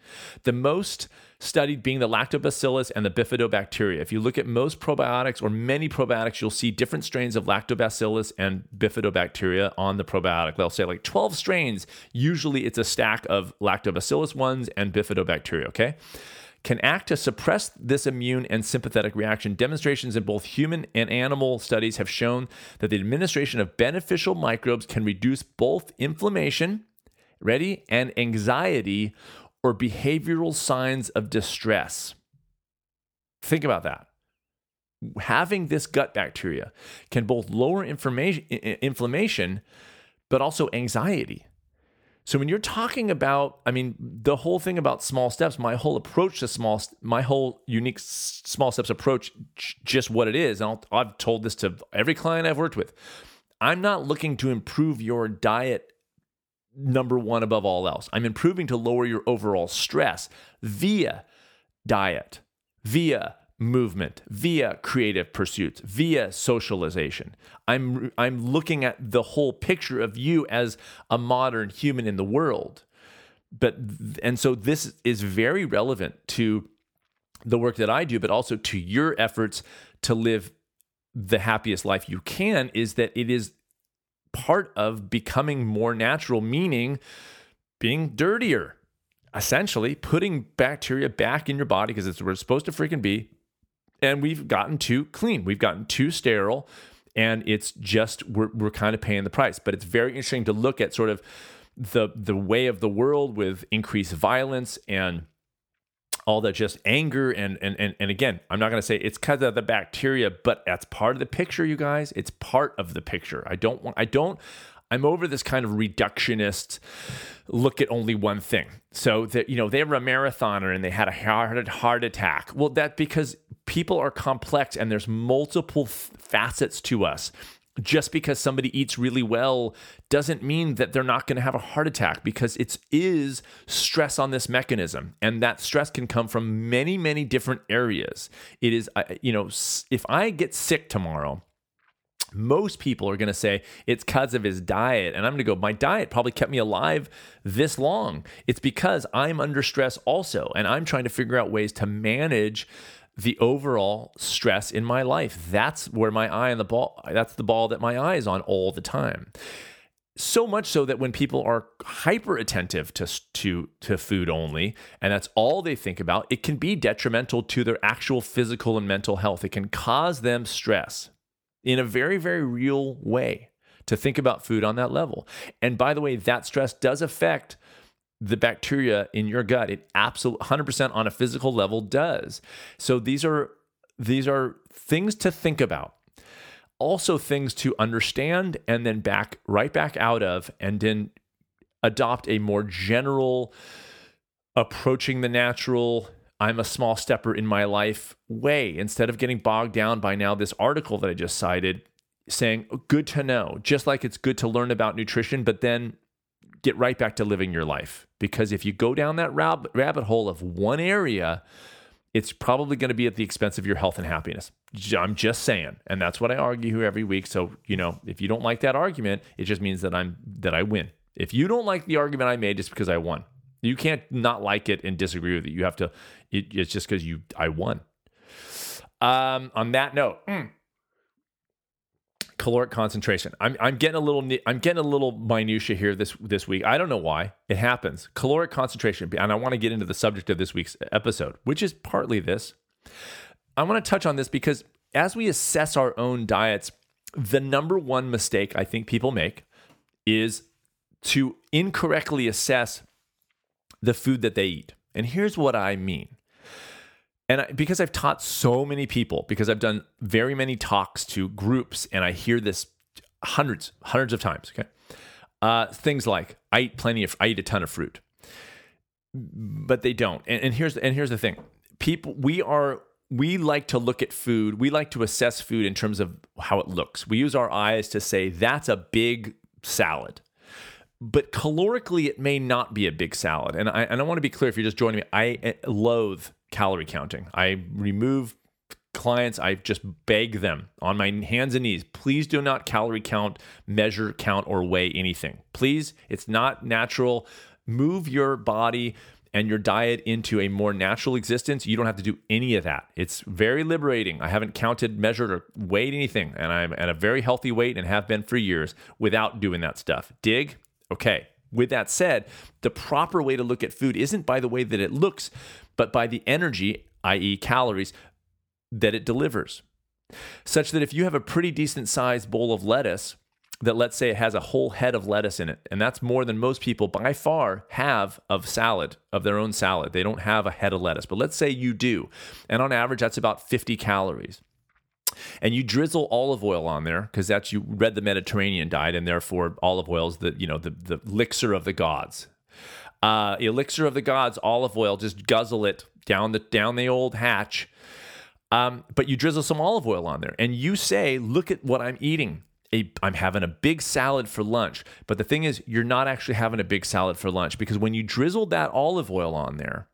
The most studied being the lactobacillus and the bifidobacteria. If you look at most probiotics or many probiotics you'll see different strains of lactobacillus and bifidobacteria on the probiotic. They'll say like 12 strains. Usually it's a stack of lactobacillus ones and bifidobacteria okay can act to suppress this immune and sympathetic reaction. Demonstrations in both human and animal studies have shown that the administration of beneficial microbes can reduce both inflammation, ready, and anxiety or behavioral signs of distress. Think about that. Having this gut bacteria can both lower inflammation, but also anxiety. So when you're talking about, I mean, the whole thing about small steps, my whole approach to small, my whole unique small steps approach, just what it is. And i have told this to every client I've worked with. I'm not looking to improve your diet number one above all else. I'm improving to lower your overall stress via diet, via movement, via creative pursuits, via socialization. I'm I'm looking at the whole picture of you as a modern human in the world. But and so this is very relevant to the work that I do, but also to your efforts to live the happiest life you can is that it is part of becoming more natural, meaning being dirtier, essentially putting bacteria back in your body because it's where it's supposed to freaking be. And we've gotten too clean, we've gotten too sterile, and it's just we're, we're kind of paying the price. But it's very interesting to look at sort of the the way of the world with increased violence and all that just anger and and and, and again i'm not going to say it's because of the bacteria but that's part of the picture you guys. It's part of the picture. I don't want i don't i'm over this kind of reductionist look at only one thing. So that you know they were a marathoner and they had a heart heart attack. Well that because people are complex and there's multiple facets to us just because somebody eats really well doesn't mean that they're not going to have a heart attack because it is stress on this mechanism and that stress can come from many many different areas it is you know if i get sick tomorrow most people are going to say it's because of his diet. And I'm going to go, my diet probably kept me alive this long. It's because I'm under stress also. And I'm trying to figure out ways to manage the overall stress in my life. That's where my eye on the ball, that's the ball that my eye is on all the time. So much so that when people are hyper attentive to, to, to food only, and that's all they think about, it can be detrimental to their actual physical and mental health. It can cause them stress in a very, very real way to think about food on that level. And by the way, that stress does affect the bacteria in your gut. It absolutely 100% on a physical level does. So these are these are things to think about. Also things to understand and then back right back out of and then adopt a more general approaching the natural I'm a small stepper in my life way instead of getting bogged down by now this article that I just cited saying good to know just like it's good to learn about nutrition but then get right back to living your life. Because if you go down that rab- rabbit hole of one area, it's probably going to be at the expense of your health and happiness. I'm just saying, and that's what I argue every week. So you know, if you don't like that argument, it just means that I'm that I win. If you don't like the argument I made, just because I won, you can't not like it and disagree with it. You have to. It, it's just because you I won. Um, on that note. Mm caloric concentration. I'm, I'm getting a little I'm getting a little minutia here this this week. I don't know why it happens. Caloric concentration, and I want to get into the subject of this week's episode, which is partly this. I want to touch on this because as we assess our own diets, the number one mistake I think people make is to incorrectly assess the food that they eat. And here's what I mean. And I, because I've taught so many people, because I've done very many talks to groups, and I hear this hundreds, hundreds of times. Okay, uh, things like I eat plenty of, I eat a ton of fruit, but they don't. And, and here's and here's the thing: people, we are we like to look at food. We like to assess food in terms of how it looks. We use our eyes to say that's a big salad but calorically it may not be a big salad and I, and I want to be clear if you're just joining me i loathe calorie counting. I remove clients, I just beg them on my hands and knees, please do not calorie count, measure, count, or weigh anything. Please, it's not natural. Move your body and your diet into a more natural existence. You don't have to do any of that. It's very liberating. I haven't counted, measured, or weighed anything, and I'm at a very healthy weight and have been for years without doing that stuff. Dig? Okay. With that said, the proper way to look at food isn't by the way that it looks, but by the energy, i.e., calories, that it delivers. Such that if you have a pretty decent sized bowl of lettuce, that let's say it has a whole head of lettuce in it, and that's more than most people by far have of salad, of their own salad. They don't have a head of lettuce, but let's say you do. And on average, that's about 50 calories. And you drizzle olive oil on there because that's you read the Mediterranean diet, and therefore olive oil is the you know the the elixir of the gods uh, elixir of the gods, olive oil, just guzzle it down the down the old hatch. Um, but you drizzle some olive oil on there, and you say, "Look at what I'm eating. I'm having a big salad for lunch." But the thing is, you're not actually having a big salad for lunch because when you drizzle that olive oil on there,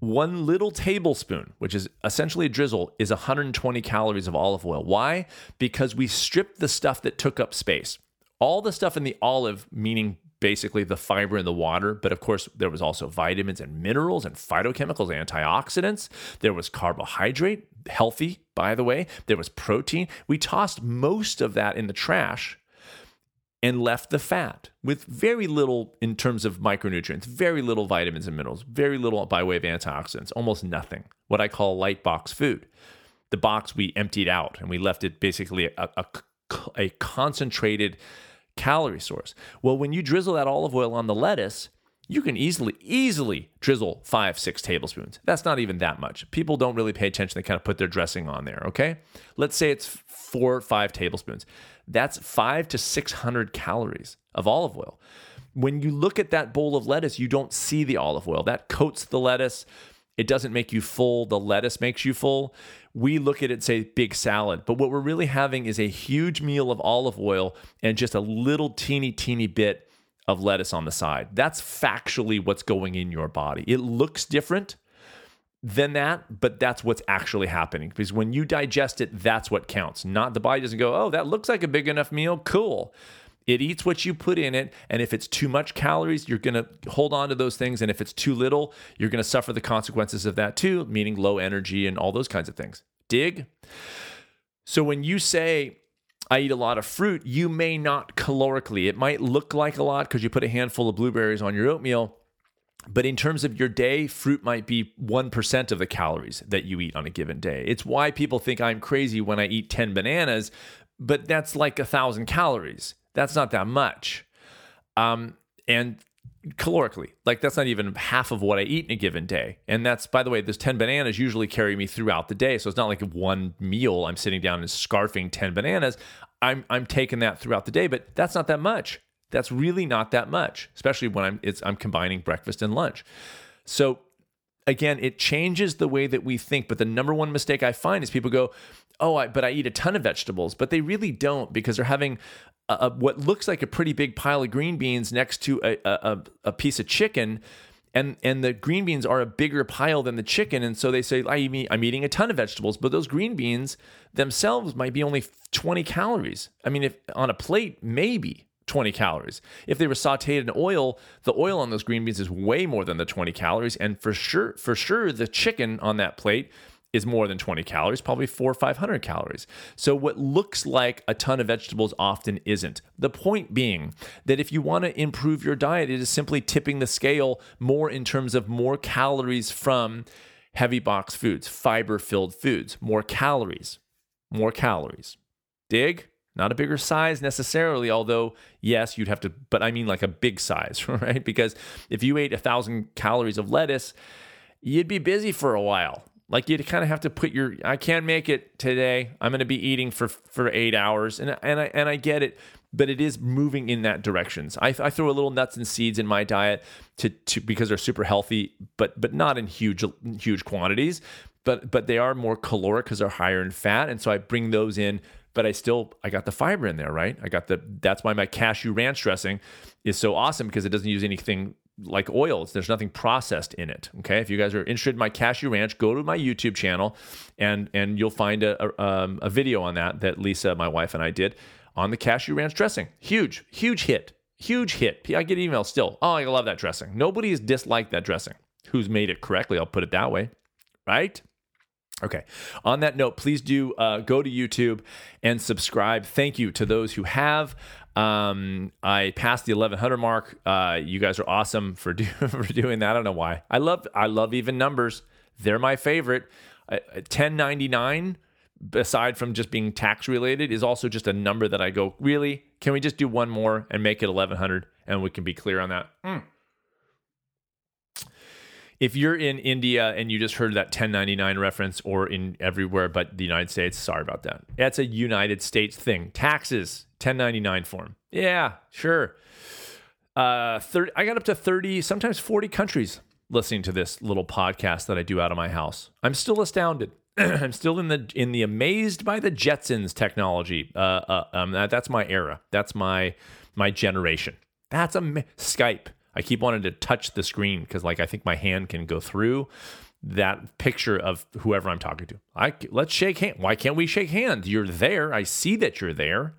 One little tablespoon, which is essentially a drizzle, is 120 calories of olive oil. Why? Because we stripped the stuff that took up space. All the stuff in the olive, meaning basically the fiber in the water, but of course there was also vitamins and minerals and phytochemicals, antioxidants. There was carbohydrate, healthy, by the way. There was protein. We tossed most of that in the trash and left the fat with very little in terms of micronutrients, very little vitamins and minerals, very little by way of antioxidants, almost nothing. What I call light box food. The box we emptied out and we left it basically a, a, a concentrated calorie source. Well, when you drizzle that olive oil on the lettuce, you can easily, easily drizzle five, six tablespoons. That's not even that much. People don't really pay attention. They kind of put their dressing on there, okay? Let's say it's four five tablespoons. That's five to 600 calories of olive oil. When you look at that bowl of lettuce, you don't see the olive oil. That coats the lettuce. It doesn't make you full. The lettuce makes you full. We look at it and say big salad, but what we're really having is a huge meal of olive oil and just a little teeny, teeny bit of lettuce on the side. That's factually what's going in your body. It looks different than that, but that's what's actually happening. Because when you digest it, that's what counts. Not the body doesn't go, oh, that looks like a big enough meal. Cool. It eats what you put in it. And if it's too much calories, you're going to hold on to those things. And if it's too little, you're going to suffer the consequences of that too, meaning low energy and all those kinds of things. Dig? So when you say, I eat a lot of fruit, you may not calorically. It might look like a lot because you put a handful of blueberries on your oatmeal but in terms of your day, fruit might be 1% of the calories that you eat on a given day. It's why people think I'm crazy when I eat 10 bananas, but that's like a thousand calories. That's not that much. Um, and calorically, like that's not even half of what I eat in a given day. And that's, by the way, those 10 bananas usually carry me throughout the day. So it's not like one meal I'm sitting down and scarfing 10 bananas. I'm, I'm taking that throughout the day, but that's not that much. That's really not that much, especially when I'm it's I'm combining breakfast and lunch. So again, it changes the way that we think. But the number one mistake I find is people go, "Oh, I, but I eat a ton of vegetables," but they really don't because they're having a, a, what looks like a pretty big pile of green beans next to a, a, a piece of chicken. And, and the green beans are a bigger pile than the chicken. And so they say, I'm eating a ton of vegetables, but those green beans themselves might be only 20 calories. I mean, if on a plate, maybe. 20 calories. If they were sauteed in oil, the oil on those green beans is way more than the 20 calories. And for sure, for sure, the chicken on that plate is more than 20 calories, probably four or 500 calories. So, what looks like a ton of vegetables often isn't. The point being that if you want to improve your diet, it is simply tipping the scale more in terms of more calories from heavy box foods, fiber filled foods, more calories, more calories. Dig? not a bigger size necessarily, although, yes, you'd have to, but I mean like a big size, [laughs] right? Because if you ate a thousand calories of lettuce, you'd be busy for a while. Like you'd kind of have to put your, I can't make it today. I'm going to be eating for for eight hours, and and I and I get it, but it is moving in that direction. I, I throw a little nuts and seeds in my diet to to because they're super healthy, but but not in huge huge quantities. But but they are more caloric because they're higher in fat, and so I bring those in but I still I got the fiber in there, right? I got the that's why my cashew ranch dressing is so awesome because it doesn't use anything like oils. There's nothing processed in it. Okay, if you guys are interested in my cashew ranch, go to my YouTube channel, and and you'll find a a, um, a video on that that Lisa, my wife, and I did on the cashew ranch dressing. Huge, huge hit, huge hit. I get emails still. Oh, I love that dressing. Nobody has disliked that dressing. Who's made it correctly? I'll put it that way, right? Okay. On that note, please do uh, go to YouTube and subscribe. Thank you to those who have. Um, I passed the 1100 mark. Uh, you guys are awesome for, do, [laughs] for doing that. I don't know why. I love I love even numbers. They're my favorite. Uh, 1099 aside from just being tax related is also just a number that I go, really? Can we just do one more and make it 1100 and we can be clear on that? Mm if you're in India and you just heard that 1099 reference or in everywhere but the United States, sorry about that. That's a United States thing. Taxes, 1099 form. Yeah, sure. Uh, 30, I got up to 30, sometimes 40 countries listening to this little podcast that I do out of my house. I'm still astounded. [clears throat] I'm still in the in the amazed by the Jetsons technology. Uh, uh, um, that, that's my era. That's my my generation. That's a Skype. I keep wanting to touch the screen because like I think my hand can go through that picture of whoever I'm talking to. I let's shake hands. Why can't we shake hands? You're there. I see that you're there.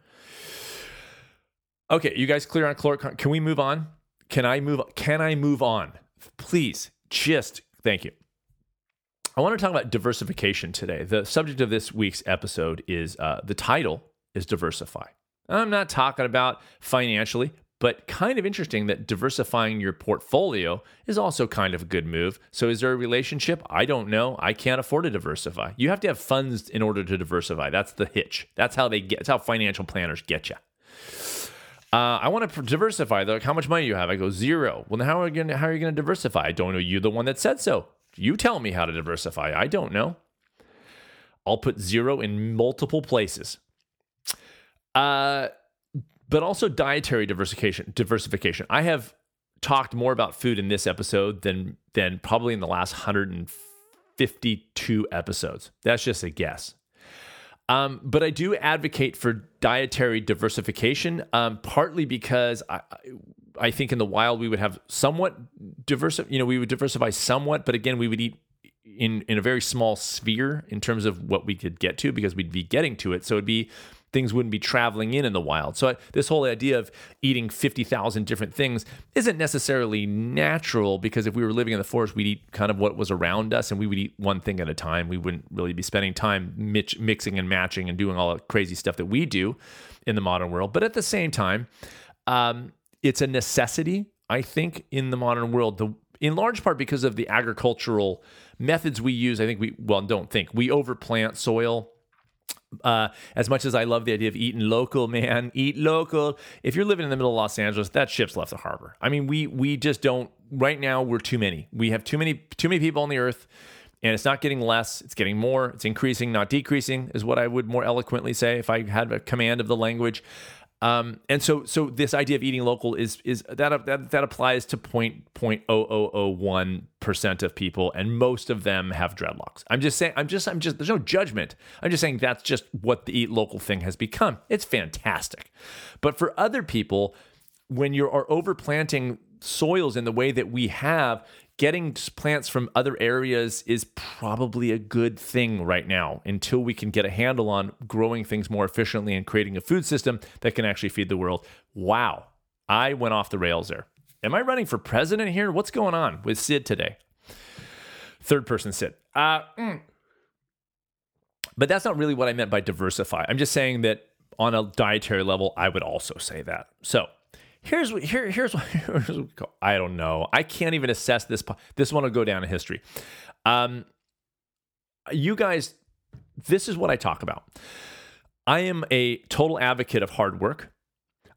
Okay, you guys clear on chlor? Can we move on? Can I move? Can I move on? Please, just thank you. I want to talk about diversification today. The subject of this week's episode is uh, the title is diversify. I'm not talking about financially, but kind of interesting that diversifying your portfolio is also kind of a good move. So, is there a relationship? I don't know. I can't afford to diversify. You have to have funds in order to diversify. That's the hitch. That's how they get. That's how financial planners get you. Uh, I want to diversify. They're like, how much money do you have? I go zero. Well, how are you gonna how are you gonna diversify? I don't know. You're the one that said so. You tell me how to diversify. I don't know. I'll put zero in multiple places. Uh, but also dietary diversification. Diversification. I have talked more about food in this episode than than probably in the last 152 episodes. That's just a guess. Um, but I do advocate for dietary diversification, um, partly because I, I think in the wild we would have somewhat diverse, you know, we would diversify somewhat, but again, we would eat in in a very small sphere in terms of what we could get to because we'd be getting to it. So it'd be things wouldn't be traveling in in the wild. So this whole idea of eating 50,000 different things isn't necessarily natural because if we were living in the forest, we'd eat kind of what was around us and we would eat one thing at a time. We wouldn't really be spending time mixing and matching and doing all the crazy stuff that we do in the modern world. But at the same time, um, it's a necessity, I think, in the modern world. The in large part because of the agricultural methods we use. I think we well don't think we overplant soil uh, as much as I love the idea of eating local, man, [laughs] eat local. If you're living in the middle of Los Angeles, that ship's left the harbor. I mean, we we just don't. Right now, we're too many. We have too many too many people on the earth, and it's not getting less. It's getting more. It's increasing, not decreasing, is what I would more eloquently say if I had a command of the language. Um, and so, so this idea of eating local is is that that that applies to point point oh oh oh one percent of people, and most of them have dreadlocks. I'm just saying. I'm just. I'm just. There's no judgment. I'm just saying that's just what the eat local thing has become. It's fantastic, but for other people, when you are overplanting soils in the way that we have, getting plants from other areas is probably a good thing right now until we can get a handle on growing things more efficiently and creating a food system that can actually feed the world. Wow, I went off the rails there. Am I running for president here? What's going on with Sid today? Third person Sid. Uh, mm. But that's not really what I meant by diversify. I'm just saying that on a dietary level, I would also say that. So Here's what here here's what, [laughs] here's what I don't know. I can't even assess this. This one will go down in history. Um, you guys, this is what I talk about. I am a total advocate of hard work.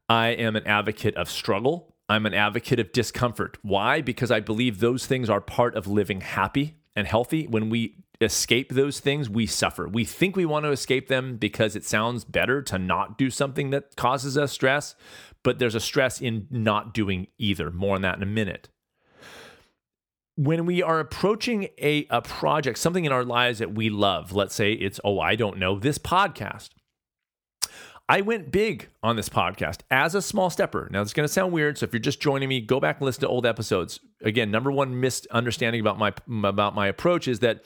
I am an advocate of struggle. I'm an advocate of discomfort. Why? Because I believe those things are part of living happy and healthy. When we escape those things, we suffer. We think we want to escape them because it sounds better to not do something that causes us stress, but there's a stress in not doing either. More on that in a minute. When we are approaching a, a project, something in our lives that we love, let's say it's, oh, I don't know, this podcast. I went big on this podcast as a small stepper. Now, it's going to sound weird. So if you're just joining me, go back and listen to old episodes. Again, number one misunderstanding about my about my approach is that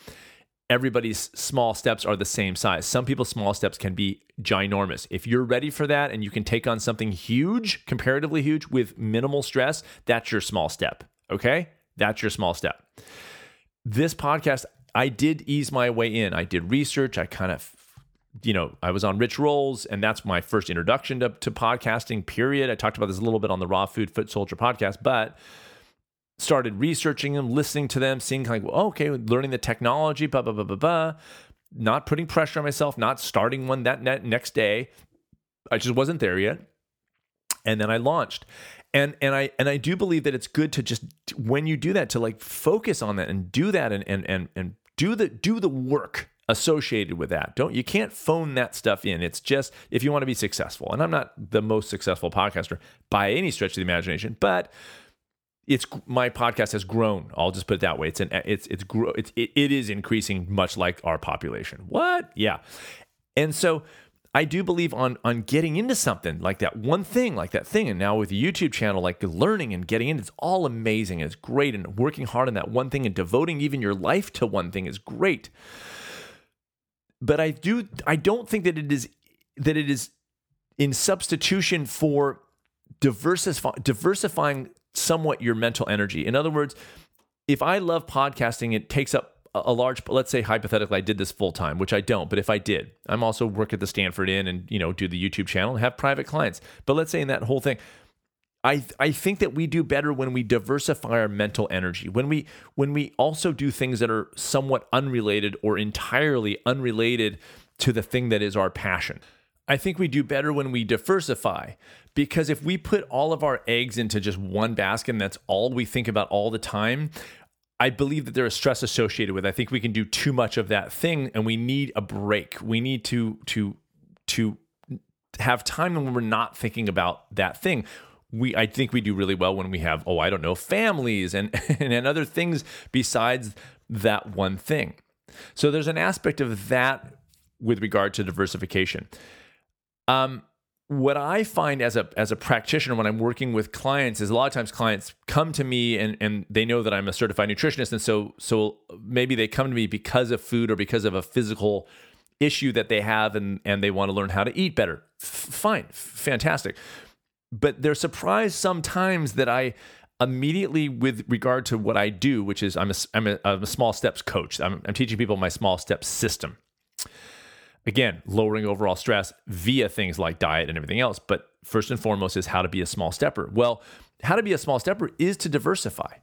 everybody's small steps are the same size. Some people's small steps can be ginormous. If you're ready for that and you can take on something huge, comparatively huge, with minimal stress, that's your small step. Okay? That's your small step. This podcast, I did ease my way in. I did research. I kind of, you know, I was on Rich Roll's, and that's my first introduction to, to podcasting, period. I talked about this a little bit on the Raw Food Foot Soldier podcast, but started researching them, listening to them, seeing like, well, okay, learning the technology, blah, blah, blah, blah, blah. Not putting pressure on myself, not starting one that next day. I just wasn't there yet. And then I launched. And and I and I do believe that it's good to just when you do that to like focus on that and do that and and and and do the do the work associated with that. Don't you can't phone that stuff in. It's just if you want to be successful. And I'm not the most successful podcaster by any stretch of the imagination, but it's my podcast has grown. I'll just put it that way. It's an it's it's grow it's it, it is increasing much like our population. What? Yeah. And so I do believe on on getting into something like that one thing, like that thing. And now with the YouTube channel, like learning and getting in, it's all amazing. It's great. And working hard on that one thing and devoting even your life to one thing is great. But I do I don't think that it is that it is in substitution for diversify, diversifying somewhat your mental energy. In other words, if I love podcasting, it takes up a large let's say hypothetically I did this full time, which I don't, but if I did, I'm also work at the Stanford Inn and you know do the YouTube channel and have private clients. But let's say in that whole thing, I I think that we do better when we diversify our mental energy. When we when we also do things that are somewhat unrelated or entirely unrelated to the thing that is our passion. I think we do better when we diversify because if we put all of our eggs into just one basket and that's all we think about all the time, I believe that there is stress associated with. It. I think we can do too much of that thing and we need a break. We need to to to have time when we're not thinking about that thing. We I think we do really well when we have oh I don't know families and [laughs] and other things besides that one thing. So there's an aspect of that with regard to diversification. Um, what I find as a as a practitioner when I'm working with clients is a lot of times clients come to me and and they know that I'm a certified nutritionist and so so maybe they come to me because of food or because of a physical issue that they have and and they want to learn how to eat better. F- fine, fantastic. But they're surprised sometimes that I immediately with regard to what I do, which is I'm a I'm a, I'm a small steps coach. I'm, I'm teaching people my small steps system again, lowering overall stress via things like diet and everything else. But first and foremost is how to be a small stepper. Well, how to be a small stepper is to diversify.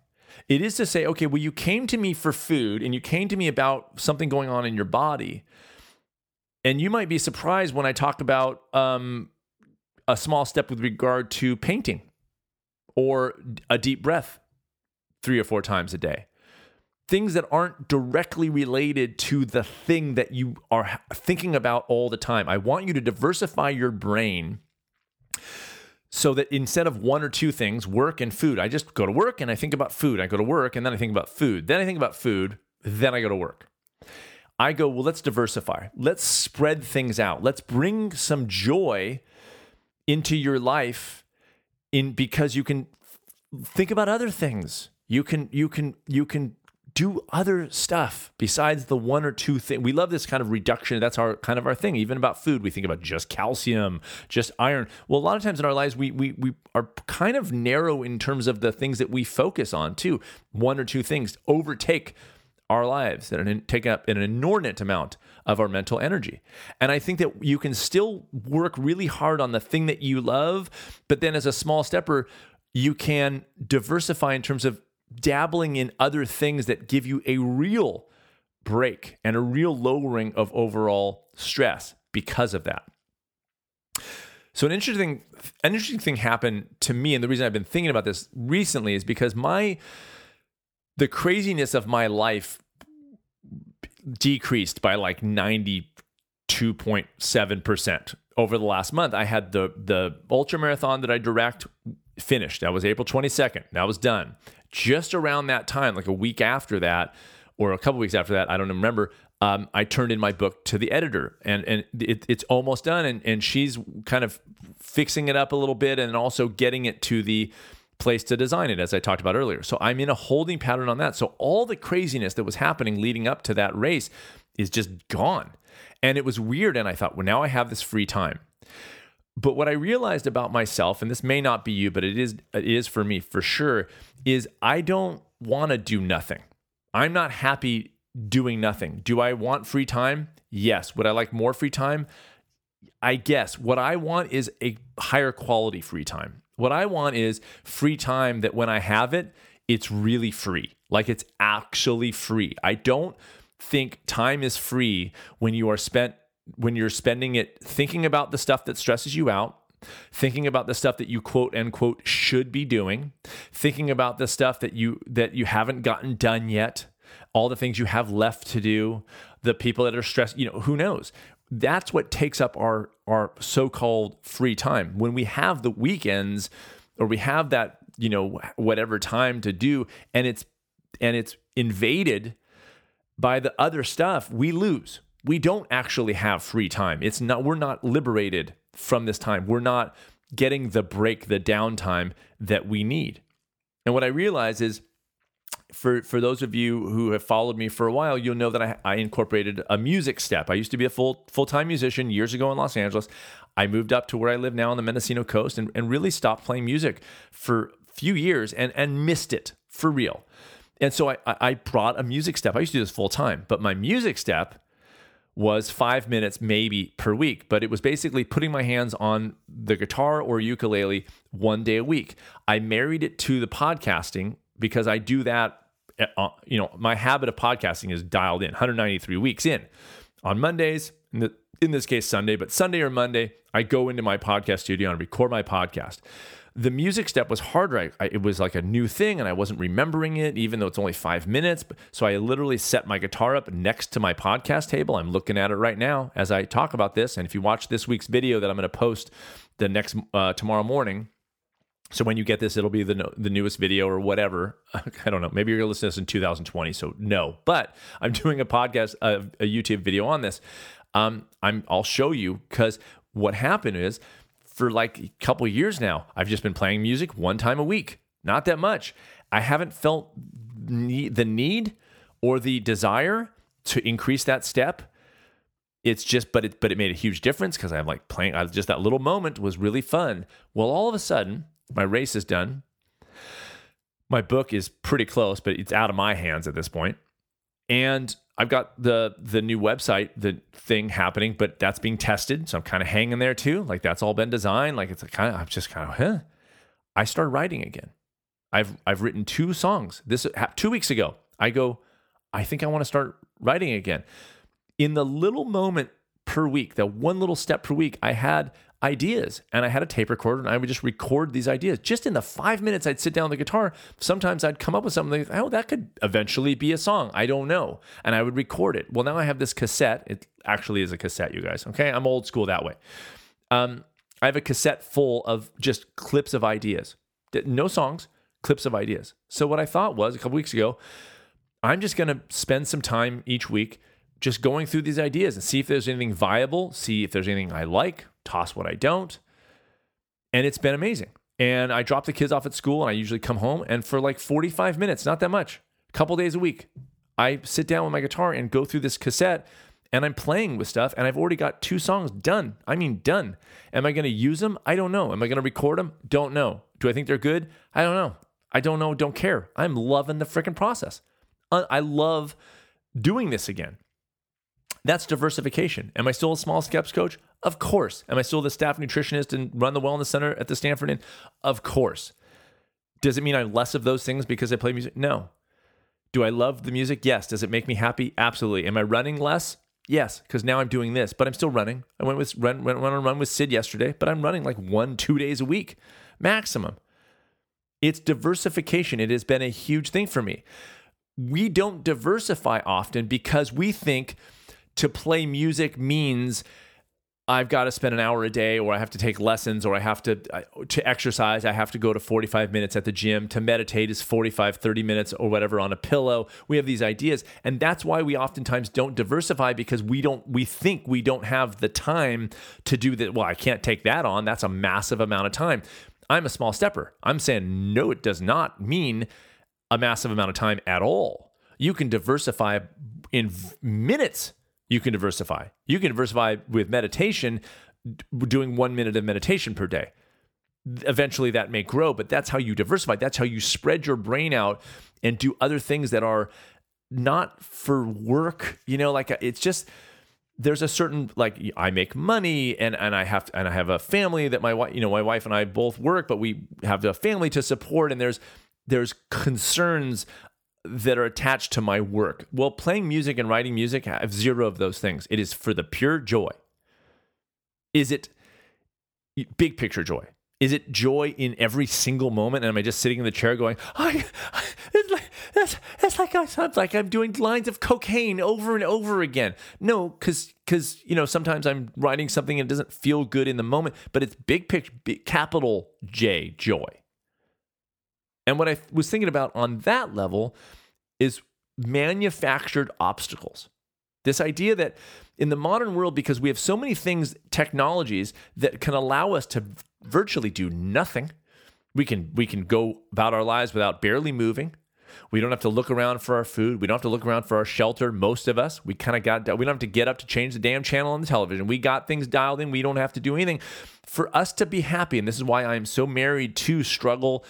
It is to say, okay, well, you came to me for food and you came to me about something going on in your body. And you might be surprised when I talk about um, a small step with regard to painting or a deep breath three or four times a day things that aren't directly related to the thing that you are thinking about all the time. I want you to diversify your brain so that instead of one or two things, work and food, I just go to work and I think about food. I go to work and then I think about food. Then I think about food. Then I go to work. I go, well, let's diversify. Let's spread things out. Let's bring some joy into your life in because you can think about other things. You can you can you can do other stuff besides the one or two things. We love this kind of reduction. That's our kind of our thing. Even about food, we think about just calcium, just iron. Well, a lot of times in our lives, we we we are kind of narrow in terms of the things that we focus on too. One or two things overtake our lives and take up an inordinate amount of our mental energy. And I think that you can still work really hard on the thing that you love, but then as a small stepper, you can diversify in terms of dabbling in other things that give you a real break and a real lowering of overall stress because of that. So an interesting an interesting thing happened to me and the reason I've been thinking about this recently is because my the craziness of my life decreased by like 92.7% over the last month. I had the the ultra marathon that I direct finished. That was April 22nd. That was done just around that time, like a week after that, or a couple weeks after that, I don't remember. Um, I turned in my book to the editor, and and it, it's almost done, and and she's kind of fixing it up a little bit, and also getting it to the place to design it, as I talked about earlier. So I'm in a holding pattern on that. So all the craziness that was happening leading up to that race is just gone, and it was weird. And I thought, well, now I have this free time. But what I realized about myself, and this may not be you, but it is it is for me for sure, is I don't want to do nothing. I'm not happy doing nothing. Do I want free time? Yes. Would I like more free time? I guess. What I want is a higher quality free time. What I want is free time that when I have it, it's really free. Like it's actually free. I don't think time is free when you are spent when you're spending it thinking about the stuff that stresses you out, thinking about the stuff that you quote unquote should be doing, thinking about the stuff that you that you haven't gotten done yet, all the things you have left to do, the people that are stressed, you know, who knows? That's what takes up our our so-called free time. When we have the weekends or we have that, you know, whatever time to do and it's and it's invaded by the other stuff, we lose we don't actually have free time. It's not we're not liberated from this time. We're not getting the break, the downtime that we need. And what I realize is for for those of you who have followed me for a while, you'll know that I, I incorporated a music step. I used to be a full full time musician years ago in Los Angeles. I moved up to where I live now on the Mendocino coast and, and really stopped playing music for a few years and and missed it for real. And so I I brought a music step. I used to do this full time, but my music step was five minutes maybe per week, but it was basically putting my hands on the guitar or ukulele one day a week. I married it to the podcasting because I do that. Uh, you know, my habit of podcasting is dialed in 193 weeks in. On Mondays, in, the, in this case Sunday, but Sunday or Monday, I go into my podcast studio and record my podcast. The music step was harder. I, I, it was like a new thing and I wasn't remembering it, even though it's only five minutes. So I literally set my guitar up next to my podcast table. I'm looking at it right now as I talk about this. And if you watch this week's video that I'm going to post the next uh, tomorrow morning, so when you get this, it'll be the the newest video or whatever. [laughs] I don't know. Maybe you're listening to listen to this in 2020, so no. But I'm [laughs] doing a podcast, a, a YouTube video on this. Um, I'm I'll show you because what happened is for like a couple years now, I've just been playing music one time a week, not that much. I haven't felt the need or the desire to increase that step. It's just, but it, but it made a huge difference because I'm like playing. I, just that little moment was really fun. Well, all of a sudden, my race is done. My book is pretty close, but it's out of my hands at this point. And I've got the the new website, the thing happening, but that's being tested. So I'm kind of hanging there too. Like that's all been designed. Like it's kind of I'm just kind of huh. I started writing again. I've I've written two songs. This two weeks ago. I go. I think I want to start writing again. In the little moment per week, the one little step per week, I had ideas and I had a tape recorder and I would just record these ideas. Just in the five minutes I'd sit down the guitar, sometimes I'd come up with something oh, that could eventually be a song. I don't know. And I would record it. Well, now I have this cassette. It actually is a cassette, you guys. Okay. I'm old school that way. Um, I have a cassette full of just clips of ideas, no songs, clips of ideas. So what I thought was a couple weeks ago, I'm just going to spend some time each week just going through these ideas and see if there's anything viable, see if there's anything I like, toss what I don't. And it's been amazing. And I drop the kids off at school and I usually come home and for like 45 minutes, not that much, a couple days a week, I sit down with my guitar and go through this cassette and I'm playing with stuff and I've already got two songs done. I mean, done. Am I going to use them? I don't know. Am I going to record them? Don't know. Do I think they're good? I don't know. I don't know. Don't care. I'm loving the freaking process. I love doing this again. That's diversification. Am I still a small steps coach? Of course. Am I still the staff nutritionist and run the wellness center at the Stanford Inn? Of course. Does it mean I'm less of those things because I play music? No. Do I love the music? Yes. Does it make me happy? Absolutely. Am I running less? Yes, because now I'm doing this, but I'm still running. I went with run went, went on a run with Sid yesterday, but I'm running like one, two days a week, maximum. It's diversification. It has been a huge thing for me. We don't diversify often because we think to play music means I've got to spend an hour a day, or I have to take lessons, or I have to to exercise. I have to go to 45 minutes at the gym. To meditate is 45, 30 minutes, or whatever on a pillow. We have these ideas, and that's why we oftentimes don't diversify because we don't. We think we don't have the time to do that. Well, I can't take that on. That's a massive amount of time. I'm a small stepper. I'm saying no. It does not mean a massive amount of time at all. You can diversify in minutes you can diversify. You can diversify with meditation, doing one minute of meditation per day. Eventually that may grow, but that's how you diversify. That's how you spread your brain out and do other things that are not for work. You know, like it's just there's a certain like I make money and and I have and I have a family that my wife you know my wife and I both work, but we have a family to support and there's there's concerns that are attached to my work. Well, playing music and writing music I have zero of those things. It is for the pure joy. Is it big picture joy? Is it joy in every single moment? And am I just sitting in the chair going, I, it's like, that's, that's like I sounds like I'm doing lines of cocaine over and over again. No, because because you know sometimes I'm writing something and it doesn't feel good in the moment, but it's big picture, big, capital J joy. And what I was thinking about on that level is manufactured obstacles. This idea that in the modern world, because we have so many things, technologies that can allow us to virtually do nothing, we can we can go about our lives without barely moving. We don't have to look around for our food. We don't have to look around for our shelter. Most of us, we kind of got, we don't have to get up to change the damn channel on the television. We got things dialed in. We don't have to do anything. For us to be happy, and this is why I'm so married to struggle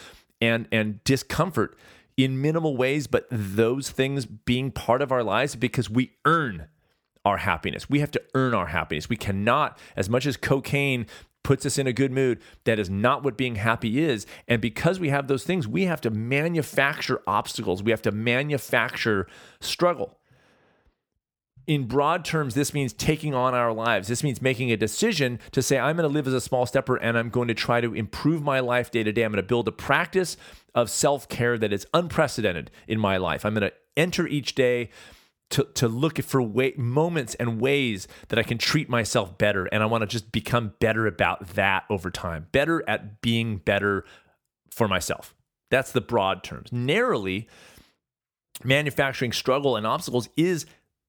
and and discomfort in minimal ways, but those things being part of our lives because we earn our happiness. We have to earn our happiness. We cannot, as much as cocaine puts us in a good mood, that is not what being happy is. And because we have those things, we have to manufacture obstacles, we have to manufacture struggle. In broad terms, this means taking on our lives. This means making a decision to say, I'm going to live as a small stepper and I'm going to try to improve my life day to day. I'm going to build a practice of self care that is unprecedented in my life. I'm going to enter each day to, to look for way, moments and ways that I can treat myself better. And I want to just become better about that over time, better at being better for myself. That's the broad terms. Narrowly, manufacturing struggle and obstacles is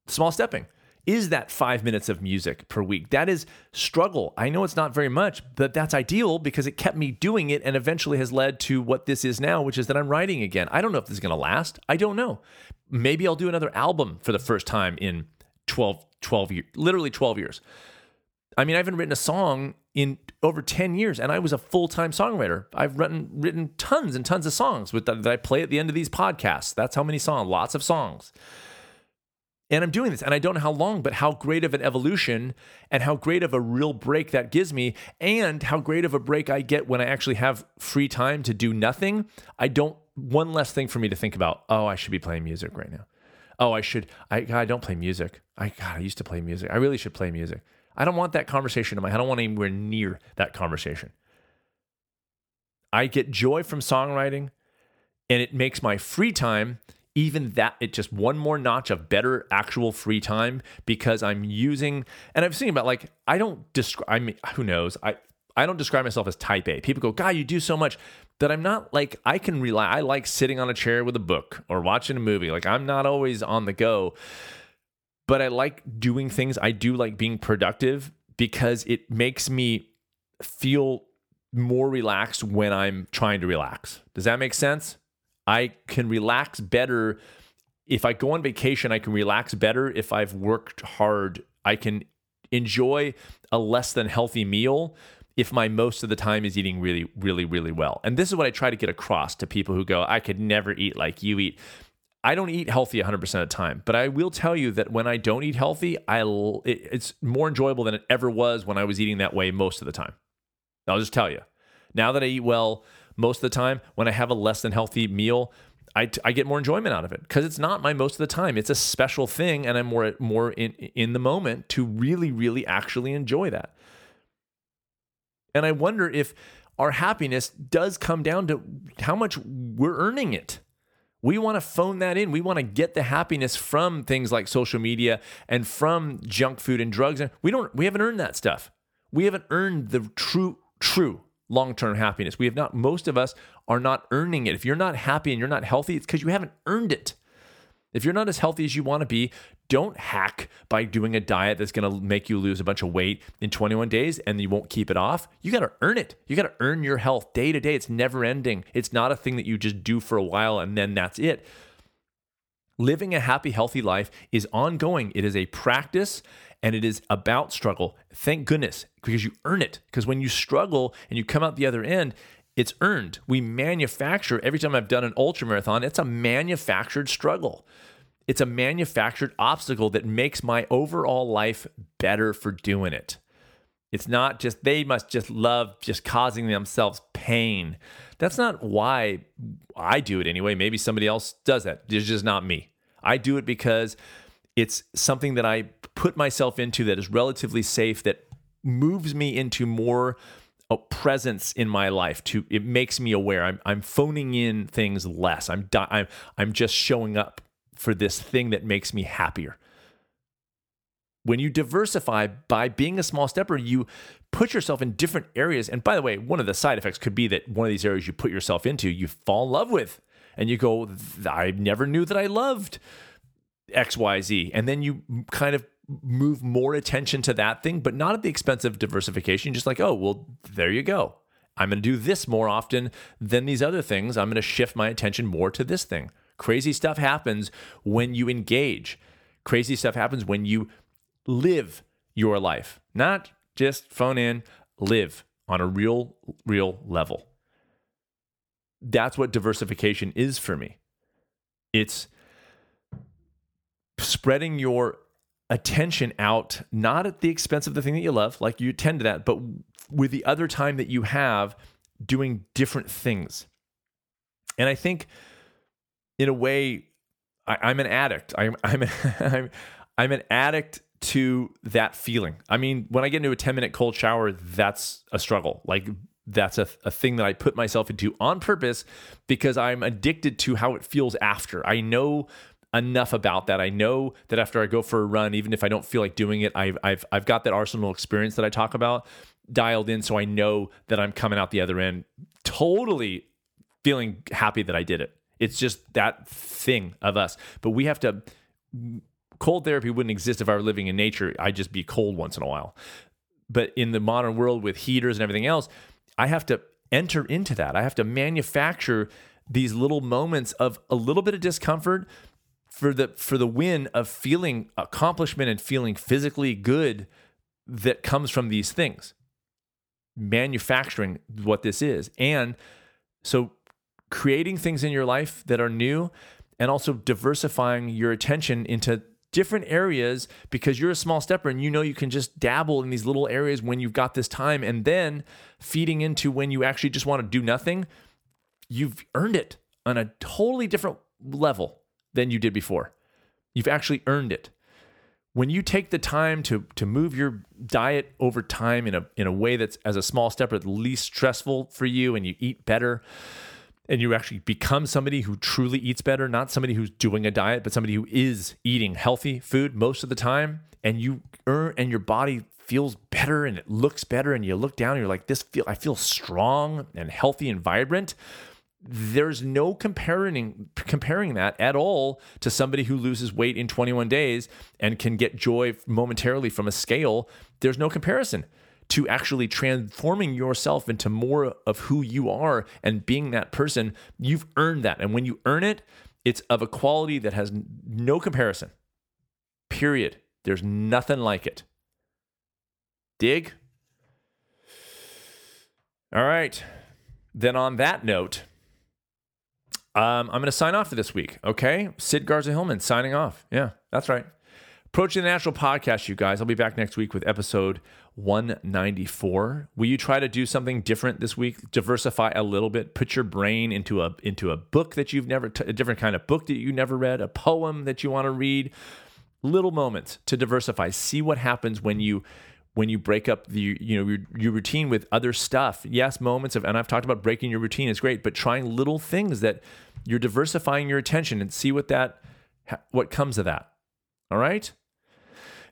small stepping is that five minutes of music per week. That is struggle. I know it's not very much, but that's ideal because it kept me doing it and eventually has led to what this is now, which is that I'm writing again. I don't know if this is going to last. I don't know. Maybe I'll do another album for the first time in 12, 12 years, literally 12 years. I mean, I haven't written a song in over 10 years and I was a full-time songwriter. I've written written tons and tons of songs with that I play at the end of these podcasts. That's how many songs, lots of songs. And I'm doing this, and I don't know how long, but how great of an evolution and how great of a real break that gives me, and how great of a break I get when I actually have free time to do nothing. I don't, one less thing for me to think about. Oh, I should be playing music right now. Oh, I should, I, I don't play music. I, God, I used to play music. I really should play music. I don't want that conversation in my. I don't want anywhere near that conversation. I get joy from songwriting, and it makes my free time even that it just one more notch of better actual free time because I'm using and I'm thinking about like I don't describe I mean who knows I I don't describe myself as type A. People go, God, you do so much that I'm not like I can rely. I like sitting on a chair with a book or watching a movie. Like I'm not always on the go, but I like doing things. I do like being productive because it makes me feel more relaxed when I'm trying to relax. Does that make sense? I can relax better. If I go on vacation, I can relax better. If I've worked hard, I can enjoy a less than healthy meal if my most of the time is eating really, really, really well. And this is what I try to get across to people who go, I could never eat like you eat. I don't eat healthy 100% of the time, but I will tell you that when I don't eat healthy, I it's more enjoyable than it ever was when I was eating that way most of the time. I'll just tell you. Now that I eat well, most of the time when I have a less than healthy meal, I, I get more enjoyment out of it because it's not my most of the time. It's a special thing, and I'm more more in in the moment to really, really actually enjoy that. And I wonder if our happiness does come down to how much we're earning it. We want to phone that in. We want to get the happiness from things like social media and from junk food and drugs. And we don't we haven't earned that stuff. We haven't earned the true true long term happiness. We have not, most of us are not earning it. If you're not happy and you're not healthy, it's because you haven't earned it. If you're not as healthy as you want to be, don't hack by doing a diet that's going to make you lose a bunch of weight in 21 days and you won't keep it off. You got to earn it. You got to earn your health day to day. It's never ending. It's not a thing that you just do for a while and then that's it. Living a happy, healthy life is ongoing. It is a practice and it is about struggle. Thank goodness, because you earn it. Because when you struggle and you come out the other end, it's earned. We manufacture every time I've done an ultra marathon, it's a manufactured struggle. It's a manufactured obstacle that makes my overall life better for doing it. It's not just they must just love just causing themselves pain. That's not why I do it anyway. Maybe somebody else does that. It's just not me. I do it because it's something that I put myself into that is relatively safe that moves me into more a presence in my life to it makes me aware. I'm i'm phoning in things less. I'm i'm i'm just showing up for this thing that makes me happier. When you diversify by being a small stepper you put yourself in different areas. And by the way one of the side effects could be that one of these areas you put yourself into you fall in love with and you go i never knew that i loved XYZ. And then you kind of move more attention to that thing, but not at the expense of diversification. Just like, oh, well, there you go. I'm going to do this more often than these other things. I'm going to shift my attention more to this thing. Crazy stuff happens when you engage. Crazy stuff happens when you live your life, not just phone in, live on a real, real level. That's what diversification is for me. It's spreading your attention out, not at the expense of the thing that you love, like you tend to that, but with the other time that you have doing different things. And I think, in a way, I, am an addict. I'm [laughs] I'm I'm I'm an addict to that feeling. I mean, when I get into a 10 minute cold shower, that's a struggle. Like that's a, a thing that I put myself into on purpose because I'm addicted to how it feels after. I know enough about that. I know that after I go for a run, even if I don't feel like doing it, I've I've I've got that arsenal experience that I talk about dialed in, so I know that I'm coming out the other end totally feeling happy that I did it. It's just that thing of us. But we have to. Cold therapy wouldn't exist if I were living in nature. I'd just be cold once in a while. But in the modern world with heaters and everything else, I have to enter into that. I have to manufacture these little moments of a little bit of discomfort for the for the win of feeling accomplishment and feeling physically good that comes from these things. Manufacturing what this is. And so creating things in your life that are new and also diversifying your attention into different areas because you're a small stepper and you know you can just dabble in these little areas when you've got this time and then feeding into when you actually just want to do nothing you've earned it on a totally different level than you did before. You've actually earned it. When you take the time to to move your diet over time in a in a way that's as a small step or at least stressful for you and you eat better and you actually become somebody who truly eats better, not somebody who's doing a diet, but somebody who is eating healthy food most of the time and you earn and your body feels better and it looks better and you look down and you're like this feel I feel strong and healthy and vibrant there's no comparing comparing that at all to somebody who loses weight in 21 days and can get joy momentarily from a scale. There's no comparison to actually transforming yourself into more of who you are and being that person. You've earned that. And when you earn it it's of a quality that has no comparison. Period. There's nothing like it. Dig? All right. Then on that note um, I'm going to sign off for this week. Okay. Sid Garza Hillman signing off. Yeah, that's right. Approaching the Natural podcast, you guys. I'll be back next week with episode 194. Will you try to do something different this week? Diversify a little bit. Put your brain into a into a book that you've never, t- a different kind of book that you never read, a poem that you want to read. Little moments to diversify. See what happens when you when you break up the you know your, your, routine with other stuff. Yes moments of and i've talked about breaking your routine is great but trying little things that you're diversifying your attention and see what that what comes of that. All right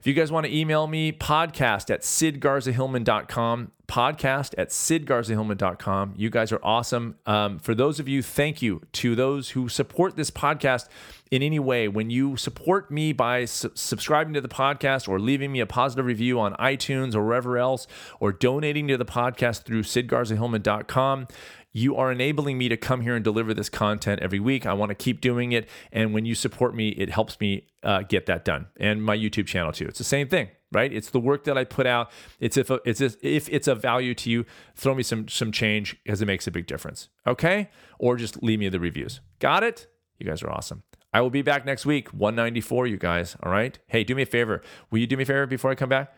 if you guys want to email me podcast at sidgarzahillman.com podcast at sidgarzahillman.com you guys are awesome. Um, for those of you thank you to those who support this podcast in any way, when you support me by su- subscribing to the podcast or leaving me a positive review on iTunes or wherever else, or donating to the podcast through sidgarzahillman.com, you are enabling me to come here and deliver this content every week. I want to keep doing it. And when you support me, it helps me uh, get that done. And my YouTube channel too. It's the same thing, right? It's the work that I put out. It's if it's if it's a value to you, throw me some some change because it makes a big difference. Okay? Or just leave me the reviews. Got it? You guys are awesome. I will be back next week, 194, you guys. All right. Hey, do me a favor. Will you do me a favor before I come back?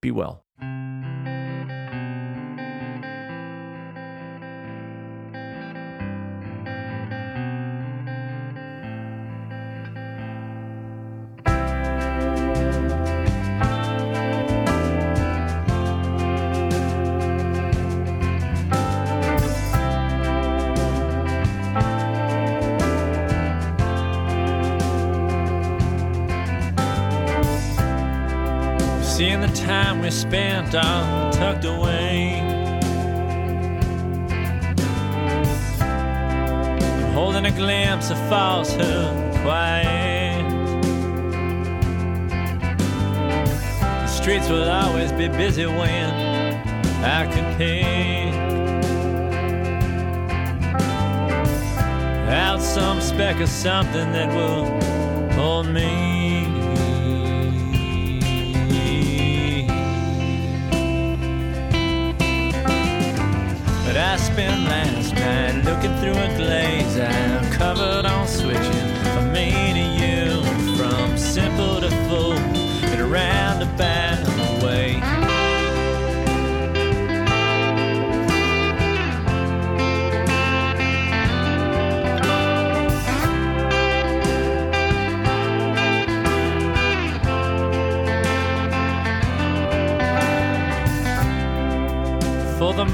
Be well. time we spent all tucked away. I'm holding a glimpse of falsehood, quiet. The streets will always be busy when I can pick out some speck of something that will hold me. I spent last night looking through a glaze I'm covered on switching from me to you, from simple to full, in a roundabout way.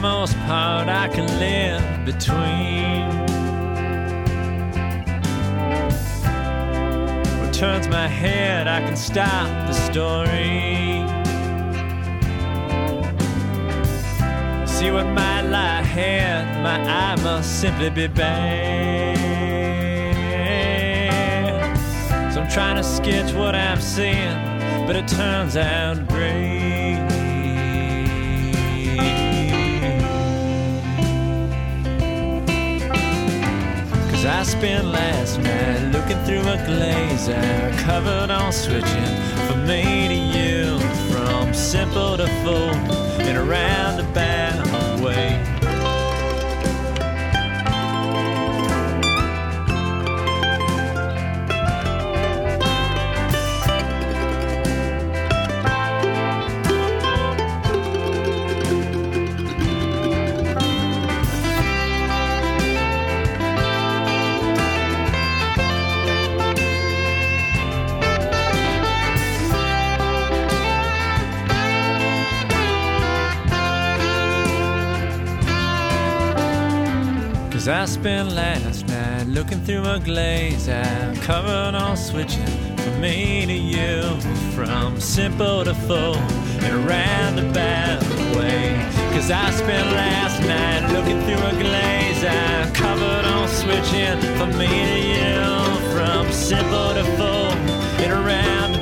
Most part, I can live between. Turns my head, I can stop the story. See what might lie ahead, my eye must simply be bad. So I'm trying to sketch what I'm seeing, but it turns out great. Cause I spent last night looking through a glazer covered on switching from me to you, from simple to full and around a roundabout Spent last night looking through a glaze. I'm covered on switching from me to you From simple to full in a roundabout way. Cause I spent last night looking through a glaze. I'm covered on switching from me to you From simple to full in a roundabout